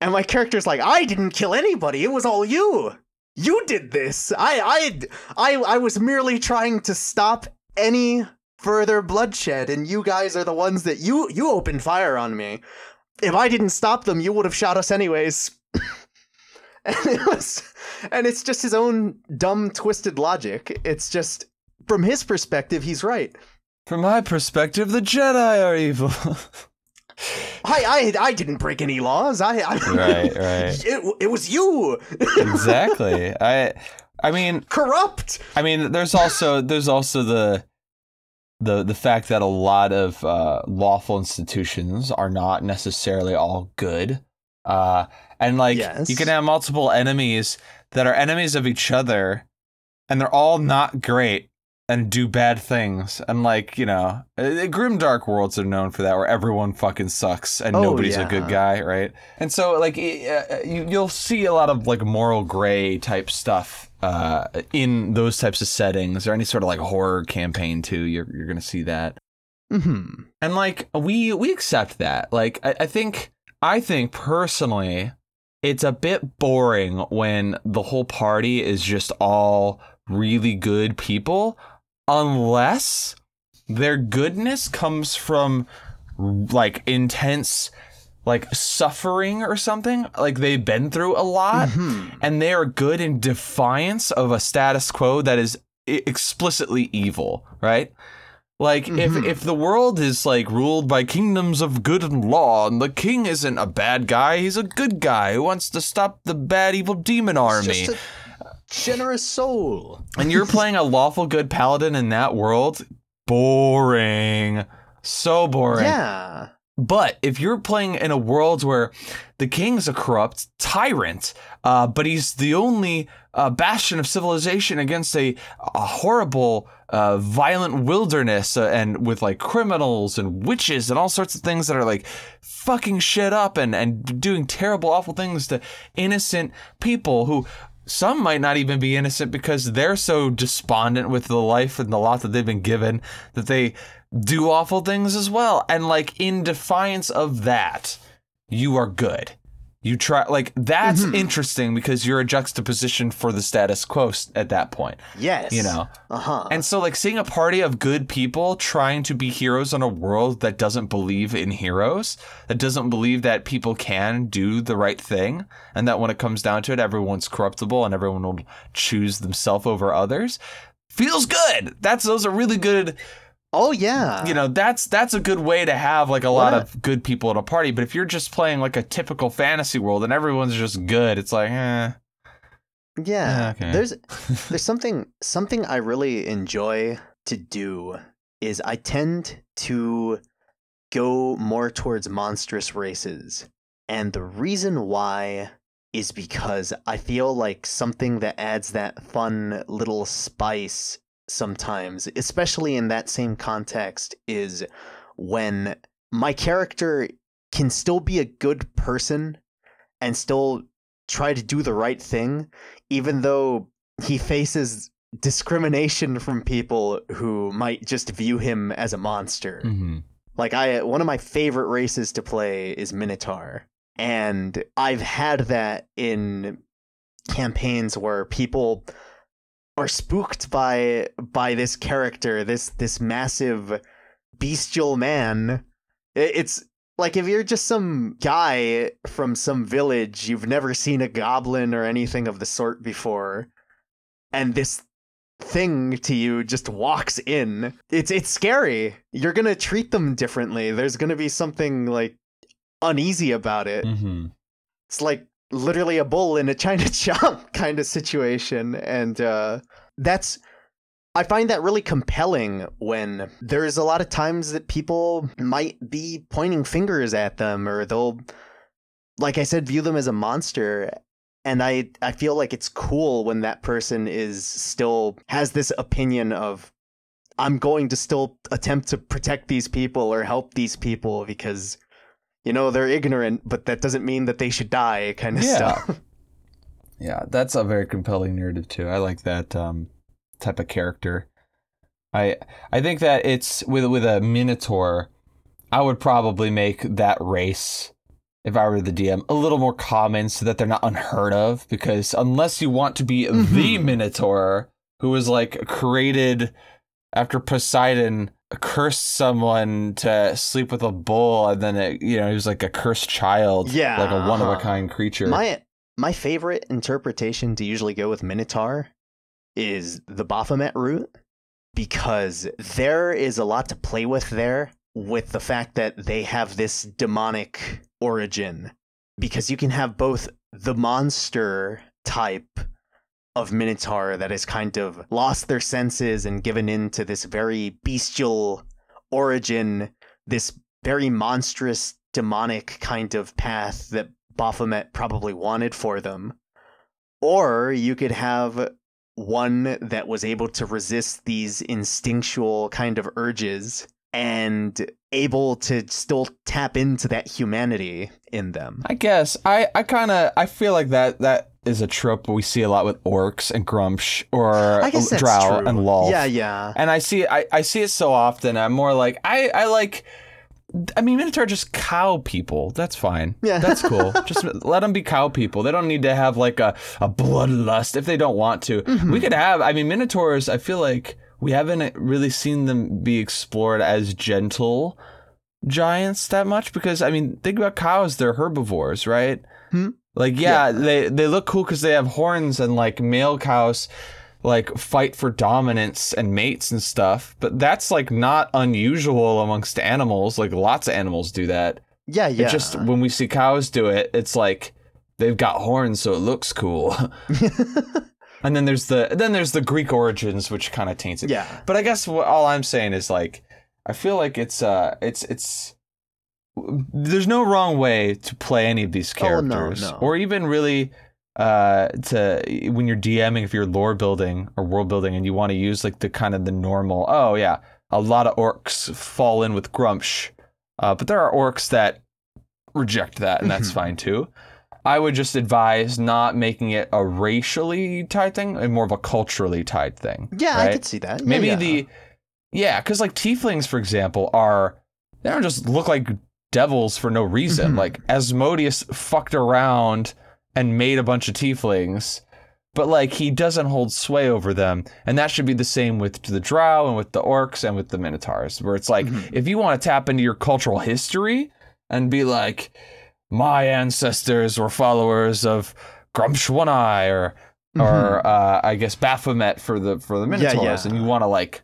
B: And my character's like, I didn't kill anybody. It was all you. You did this. I I I I was merely trying to stop any further bloodshed and you guys are the ones that you you opened fire on me. If I didn't stop them, you would have shot us anyways. and it was and it's just his own dumb twisted logic. It's just from his perspective, he's right.
A: From my perspective, the Jedi are evil.
B: I I I didn't break any laws. I, I
A: right, right.
B: It, it was you.
A: exactly. I I mean
B: corrupt.
A: I mean there's also there's also the the the fact that a lot of uh, lawful institutions are not necessarily all good. Uh, and like
B: Yes.
A: you can have multiple enemies that are enemies of each other and they're all not great and do bad things. And like, you know, uh, grim dark worlds are known for that where everyone fucking sucks and
B: Oh,
A: nobody's a good guy, right? And so like it- uh, you, you'll see a lot of like moral gray type stuff uh, in those types of settings or any sort of like horror campaign too. You're you're going to see that.
B: hmm
A: And like we we accept that. Like I, I think I think personally it's a bit boring when the whole party is just all really good people unless their goodness comes from like intense like suffering or something like they've been through a lot
B: hmm
A: and they are good in defiance of a status quo that is explicitly evil, right? Like
B: Mhm.
A: if if the world is like ruled by kingdoms of good and law, and the king isn't a bad guy, he's a good guy who wants to stop the bad evil demon army.
B: A generous soul.
A: and you're playing a lawful good paladin in that world, boring. So boring.
B: Yeah.
A: But if you're playing in a world where the king's a corrupt tyrant, uh, but he's the only uh, bastion of civilization against a, a horrible, uh, violent wilderness, uh, and with like criminals and witches and all sorts of things that are like fucking shit up and, and doing terrible, awful things to innocent people who some might not even be innocent because they're so despondent with the life and the lot that they've been given that they do awful things as well. And like in defiance of that, you are good. You try like that's
B: Mhm.
A: interesting because you're a juxtaposition for the status quo at that point,
B: Yes.
A: you know.
B: Uh huh.
A: And so like seeing a party of good people trying to be heroes in a world that doesn't believe in heroes, that doesn't believe that people can do the right thing and that when it comes down to it everyone's corruptible and everyone will choose themselves over others feels good. That's those are really good
B: oh yeah.
A: you know that's that's a good way to have like a lot
B: What?
A: of good people at a party but if you're just playing like a typical fantasy world and everyone's just good it's like eh.
B: Yeah.
A: Okay.
B: There's there's something something I really enjoy to do is I tend to go more towards monstrous races. And the reason why is because I feel like something that adds that fun little spice sometimes, especially in that same context, is when my character can still be a good person and still try to do the right thing, even though he faces discrimination from people who might just view him as a monster.
A: mm-hmm.
B: Like I one of my favorite races to play is Minotaur. And I've had that in campaigns where people are spooked by by this character, this this massive bestial man. It's like if you're just some guy from some village, you've never seen a goblin or anything of the sort before, and this thing to you just walks in. It's it's scary. You're gonna treat them differently. There's gonna be something like uneasy about it.
A: Mm-hmm.
B: It's like literally a bull in a china shop kind of situation, and uh, that's. I find that really compelling when there's a lot of times that people might be pointing fingers at them or they'll like I said view them as a monster and I I feel like it's cool when that person is still has this opinion of I'm going to still attempt to protect these people or help these people because you know they're ignorant but that doesn't mean that they should die kind of
A: Yeah.
B: stuff.
A: yeah that's a very compelling narrative too i like that um, type of character I I think that it's with with a Minotaur, I would probably make that race if I were the DM a little more common so that they're not unheard of because unless you want to be the
B: Mhm.
A: Minotaur who was like created after Poseidon cursed someone to sleep with a bull and then it, you know he was like a cursed child
B: Yeah,
A: like a one of a
B: uh-huh.
A: kind creature
B: My my favorite interpretation to usually go with Minotaur is the Baphomet route because there is a lot to play with there with the fact that they have this demonic origin because you can have both the monster type of Minotaur that has kind of lost their senses and given in to this very bestial origin, this very monstrous demonic kind of path that Baphomet probably wanted for them. Or you could have one that was able to resist these instinctual kind of urges and able to still tap into that humanity in them.
A: I guess I, I kind of I feel like that that is a trope we see a lot with orcs and Gruumsh or drow
B: true.
A: and Lolth.
B: Yeah, yeah.
A: and I see I, I see it so often. I'm more like I I like. I mean, Minotaur just cow people. That's fine.
B: Yeah.
A: that's cool. just let them be cow people. They don't need to have like a, a bloodlust if they don't want to.
B: Mhm.
A: We could have. I mean, Minotaurs. I feel like we haven't really seen them be explored as gentle giants that much because I mean, think about cows. They're herbivores, right?
B: Hmm.
A: Like, yeah,
B: Yeah.
A: they they look cool because they have horns and like male cows like fight for dominance and mates and stuff. But that's like not unusual amongst animals. Like lots of animals do that.
B: Yeah, yeah.
A: It just when we see cows do it, it's like they've got horns, so it looks cool. and then there's the then there's the Greek origins, which kind of taints it.
B: yeah.
A: But I guess what all I'm saying is like I feel like it's uh it's it's there's no wrong way to play any of these
B: Oh, no,
A: characters
B: no.
A: or even really uh to when you're DMing if you're lore building or world building and you want to use like the kind of the normal oh yeah a lot of orcs fall in with Gruumsh uh but there are orcs that reject that and that's
B: Mhm.
A: fine too I would just advise not making it a racially tied thing and more of a culturally tied thing
B: Yeah, I could see that. Yeah,
A: Maybe
B: yeah.
A: the yeah, because like tieflings, for example, are they don't just look like devils for no reason.
B: Mhm.
A: Like Asmodeus fucked around and made a bunch of tieflings, but like he doesn't hold sway over them, and that should be the same with the drow and with the orcs and with the minotaurs, where it's like
B: Mhm.
A: if you want to tap into your cultural history and be like, my ancestors were followers of Gruumsh One Eye or or uh, I guess Baphomet for the for the
B: Mm-hmm. Yeah,
A: Minotaurs,
B: yeah.
A: and you want to like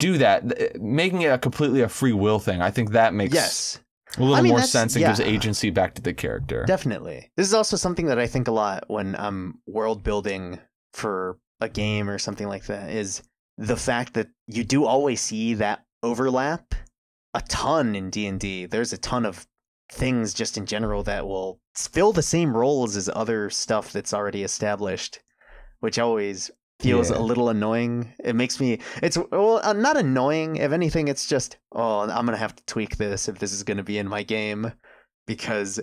A: do that, th- making it a completely a free will thing. I think that makes
B: yes.
A: A little
B: I mean,
A: more sense and gives agency back to the character.
B: Definitely. This is also something that I think a lot when I'm world building for a game or something like that is the fact that you do always see that overlap a ton in D&D. There's a ton of things just in general that will fill the same roles as other stuff that's already established, which always feels
A: Yeah.
B: a little annoying. It makes me it's well uh, not annoying. If anything, it's just oh, I'm gonna have to tweak this if this is gonna be in my game because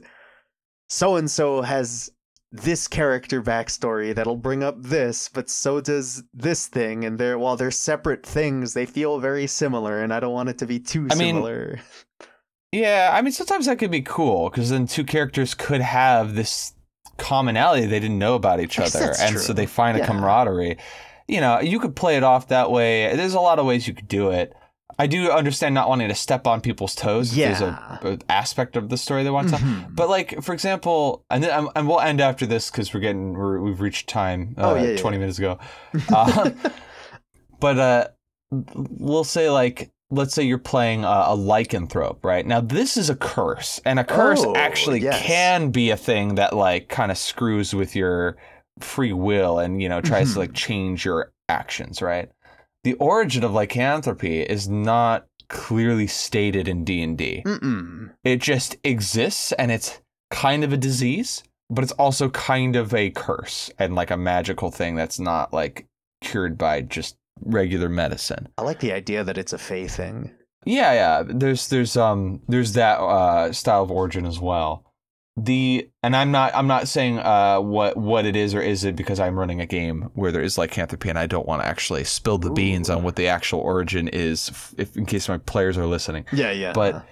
B: so and so has this character backstory that'll bring up this, but so does this thing, and they're while they're separate things, they feel very similar, and I don't want it to be too
A: I mean,
B: similar.
A: Yeah, I mean sometimes that could be cool because then two characters could have this commonality they didn't know about each other, and
B: true.
A: so they find a camaraderie. You know, you could play it off that way. There's a lot of ways you could do it. I do understand not wanting to step on people's toes. There's
B: Yeah.
A: a, a aspect of the story they want to.
B: Mhm.
A: But like, for example, and then and we'll end after this because we're getting we're, we've reached time.
B: Oh,
A: uh,
B: yeah, yeah,
A: twenty
B: yeah.
A: minutes ago. Uh, but uh, we'll say like, let's say you're playing a, a lycanthrope, right? Now this is a curse, and a curse
B: Oh,
A: actually
B: yes.
A: can be a thing that like kind of screws with your free will and you know tries
B: Mhm.
A: to like change your actions, right? The origin of lycanthropy is not clearly stated in D and D
B: Mm-mm.
A: it just exists and it's kind of a disease but it's also kind of a curse and like a magical thing that's not like cured by just regular medicine
B: I like the idea that it's a Fey thing.
A: yeah yeah there's there's um there's that uh style of origin as well the and I'm not I'm not saying uh what what it is or is it because I'm running a game where there is lycanthropy and I don't want to actually spill the beans on what the actual origin is if in case my players are listening.
B: Yeah, yeah.
A: But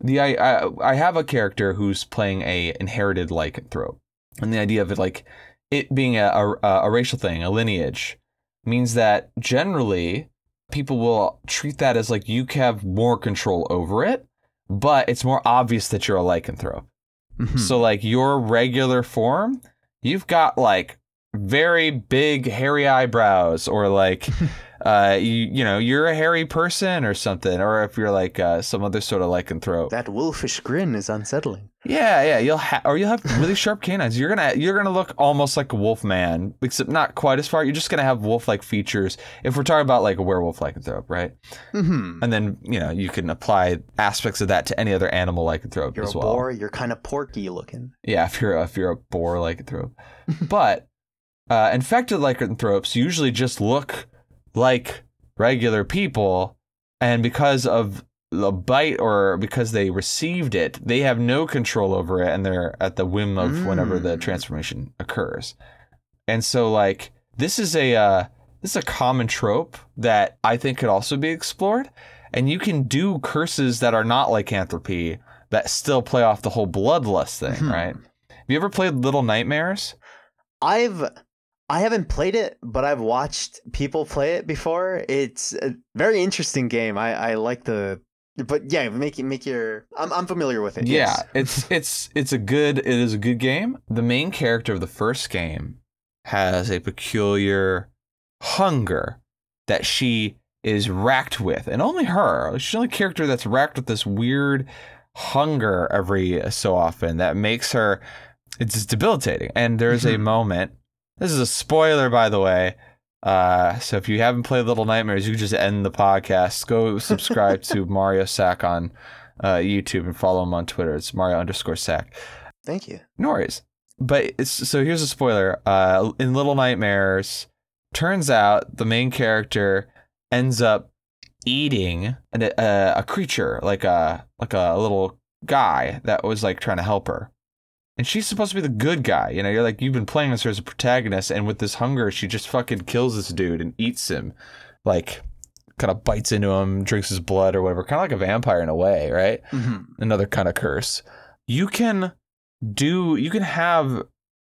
A: the I, I I have a character who's playing a inherited lycanthrope, and the idea of it like it being a, a a racial thing, a lineage, means that generally people will treat that as like you have more control over it, but it's more obvious that you're a lycanthrope.
B: Mhm.
A: So like your regular form, you've got like very big hairy eyebrows or like uh you you know you're a hairy person or something or if you're like uh, some other sort of lycanthrope
B: that wolfish grin is unsettling.
A: yeah yeah you'll have or you'll have really sharp canines you're gonna you're gonna look almost like a wolf man except not quite as far you're just gonna have wolf like features if we're talking about like a werewolf lycanthrope right
B: Mm-hmm.
A: and then you know you can apply aspects of that to any other animal lycanthrope
B: You're
A: as
B: a
A: well
B: boar. You're kind of porky looking.
A: Yeah, if you're if you're a boar lycanthrope, but uh, infected lycanthropes usually just look like regular people, and because of the bite or because they received it, they have no control over it, and they're at the whim of whenever the
B: Mm.
A: transformation occurs. And so, like this is a uh, this is a common trope that I think could also be explored, and you can do curses that are not lycanthropy that still play off the whole bloodlust thing,
B: Mhm.
A: right? Have you ever played Little Nightmares?
B: I've I haven't played it, but I've watched people play it before. It's a very interesting game. I, I like the but yeah, make it make your I'm I'm familiar with it.
A: Yeah,
B: yes.
A: it's it's it's a good it is a good game. The main character of the first game has a peculiar hunger that she is racked with, and only her. She's the only character that's racked with this weird hunger every so often that makes her it's debilitating. And there's a
B: Mhm.
A: moment. This is a spoiler, by the way. Uh, so if you haven't played Little Nightmares, you can just end the podcast. Go subscribe to Mario Sack on uh, YouTube and follow him on Twitter. It's Mario underscore Sack.
B: Thank you.
A: No worries. But it's so here's a spoiler. Uh, in Little Nightmares, turns out the main character ends up eating an, a, a creature like a like a little guy that was like trying to help her. And she's supposed to be the good guy. You know, you're like you've been playing as her as a protagonist, and with this hunger, she just fucking kills this dude and eats him, like kind of bites into him, drinks his blood or whatever, kind of like a vampire in a way, right?
B: Mhm.
A: another kind of curse. You can do you can have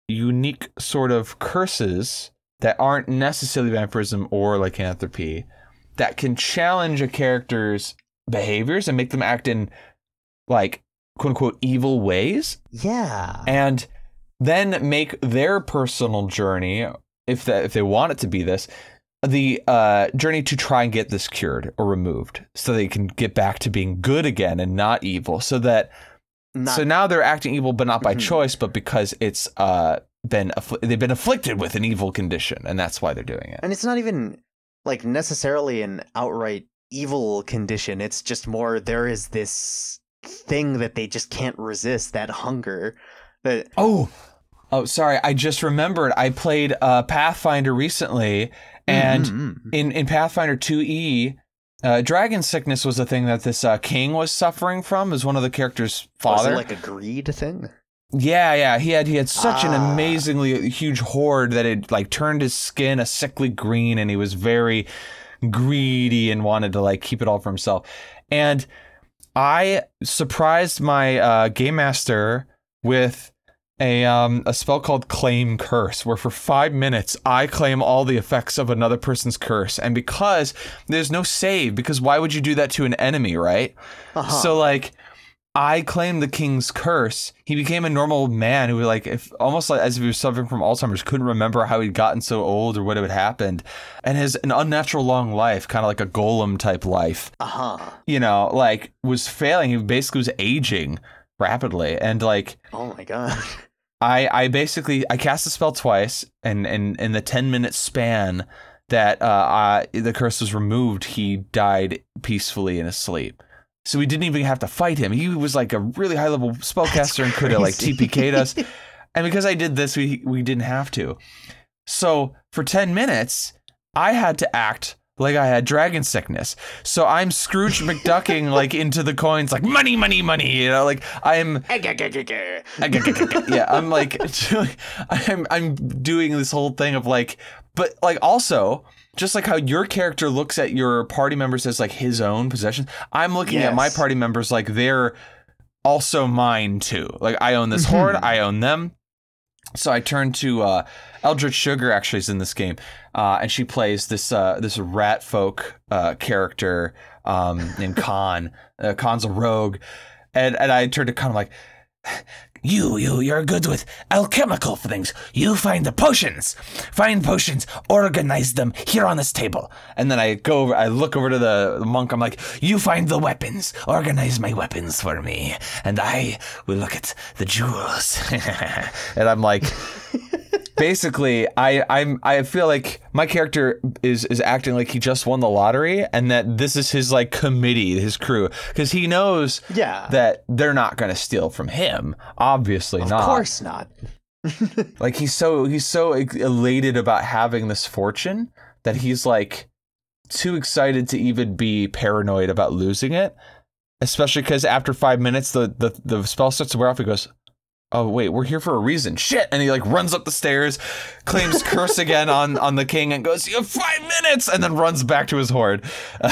A: unique sort of curses that aren't necessarily vampirism or lycanthropy that can challenge a character's behaviors and make them act in like quote unquote evil ways
B: Yeah.
A: and then make their personal journey if that if they want it to be this the uh, journey to try and get this cured or removed so they can get back to being good again and not evil so that
B: Not,
A: so now they're acting evil but not by
B: Mhm.
A: choice but because it's uh been affli- they've been afflicted with an evil condition and that's why they're doing it
B: and it's not even like necessarily an outright evil condition. It's just more there is this thing that they just can't resist, that hunger. That
A: oh oh sorry i just remembered i played uh pathfinder recently and
B: Mhm.
A: in in Pathfinder 2e, uh, dragon sickness was a thing that this uh, king was suffering from as one of the characters'
B: Was
A: father.
B: it like a greed thing?
A: yeah, yeah, he had he had such an
B: Ah.
A: amazingly huge hoard that it like turned his skin a sickly green, and he was very greedy and wanted to like keep it all for himself. And I surprised my uh, game master with a um a spell called claim curse where for 5 minutes I claim all the effects of another person's curse and because there's no save because why would you do that to an enemy right
B: Uh-huh.
A: so like I claimed the king's curse he became a normal man who like if almost like as if he was suffering from Alzheimer's couldn't remember how he'd gotten so old or what had happened and has an unnatural long life kind of like a golem type life
B: uh-huh.
A: you know like was failing he basically was aging rapidly and like
B: Oh my god.
A: I I basically I cast the spell twice, and and in the ten minute span that uh, uh the curse was removed, he died peacefully in his sleep. So we didn't even have to fight him. He was like a really high level spellcaster and could have like. TPK'd us. And because I did this, we we didn't have to. So for ten minutes, I had to act like I had dragon sickness. So I'm Scrooge McDucking like into the coins, like money, money, money. You know, like I'm. yeah, I'm like, I'm I'm doing this whole thing of like, but like also. Just like how your character looks at your party members as like his own possessions, I'm looking at my party members like they're also mine too. Like I own this hoard, I own them. So I turned to uh, Eldritch Sugar. Actually, is in this game, uh, and she plays this uh, this rat folk uh, character um, named Khan. Uh, Khan's a rogue, and and I turned to Khan I'm like. You, you, you're good with alchemical things. You find the potions. Find potions, organize them here on this table. And then I go over, I look over to the, monk. I'm like, you find the weapons. Organize my weapons for me. And I will look at the jewels. and I'm like, basically I I'm I feel like my character is is acting like he just won the lottery and that this is his like committee, his crew because he knows
B: Yeah.
A: that they're not going to steal from him. Obviously
B: of
A: not.
B: Of course not.
A: Like he's so he's so elated about having this fortune that he's like too excited to even be paranoid about losing it. Especially because after five minutes, the, the the spell starts to wear off. He goes, "Oh wait, we're here for a reason." Shit! And he like runs up the stairs, claims curse again on on the king, and goes, "You have five minutes," and then runs back to his hoard.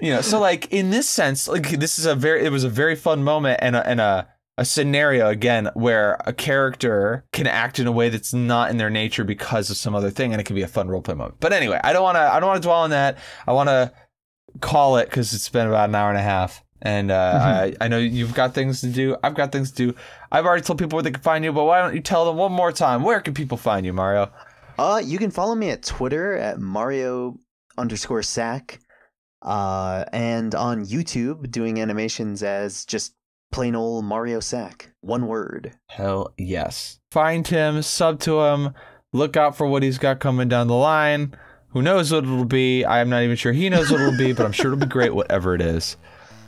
A: you know, so like in this sense, like this is a very it was a very fun moment and a, and a a scenario again where a character can act in a way that's not in their nature because of some other thing and it can be a fun roleplay moment. But anyway, I don't want to I don't want to dwell on that. I want to call it cuz it's been about an hour and a half and uh, I, I know you've got things to do. I've got things to do. I've already told people where they can find you, but why don't you tell them one more time? Where can people find you, Mario?
B: Uh, you can follow me at Twitter at Mario underscore Sack, uh, and on YouTube doing animations as just plain old Mariosack. One word.
A: Hell yes. Find him, sub to him, look out for what he's got coming down the line. Who knows what it'll be? I am not even sure he knows what it'll be, but I'm sure it'll be great, whatever it is.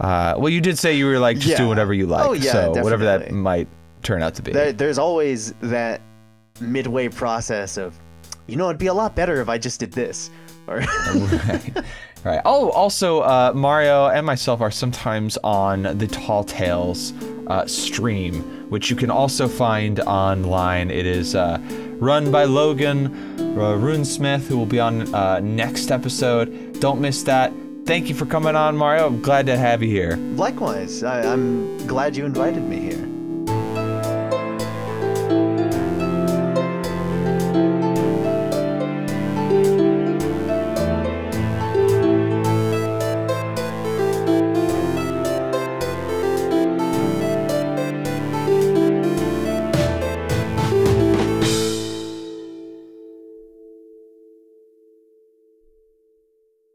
A: Uh, well, you did say you were like, just do whatever you like.
B: Oh, yeah,
A: so whatever that might turn out to be.
B: There, there's always that midway process of, you know, it'd be a lot better if I just did this. Or
A: right. Right. Oh, also, uh, Mario and myself are sometimes on the Tall Tales uh, stream, which you can also find online. It is uh, run by Logan uh, Runesmith, who will be on uh, next episode. Don't miss that. Thank you for coming on, Mario. I'm glad to have you here.
B: likewise, I, I'm glad you invited me here.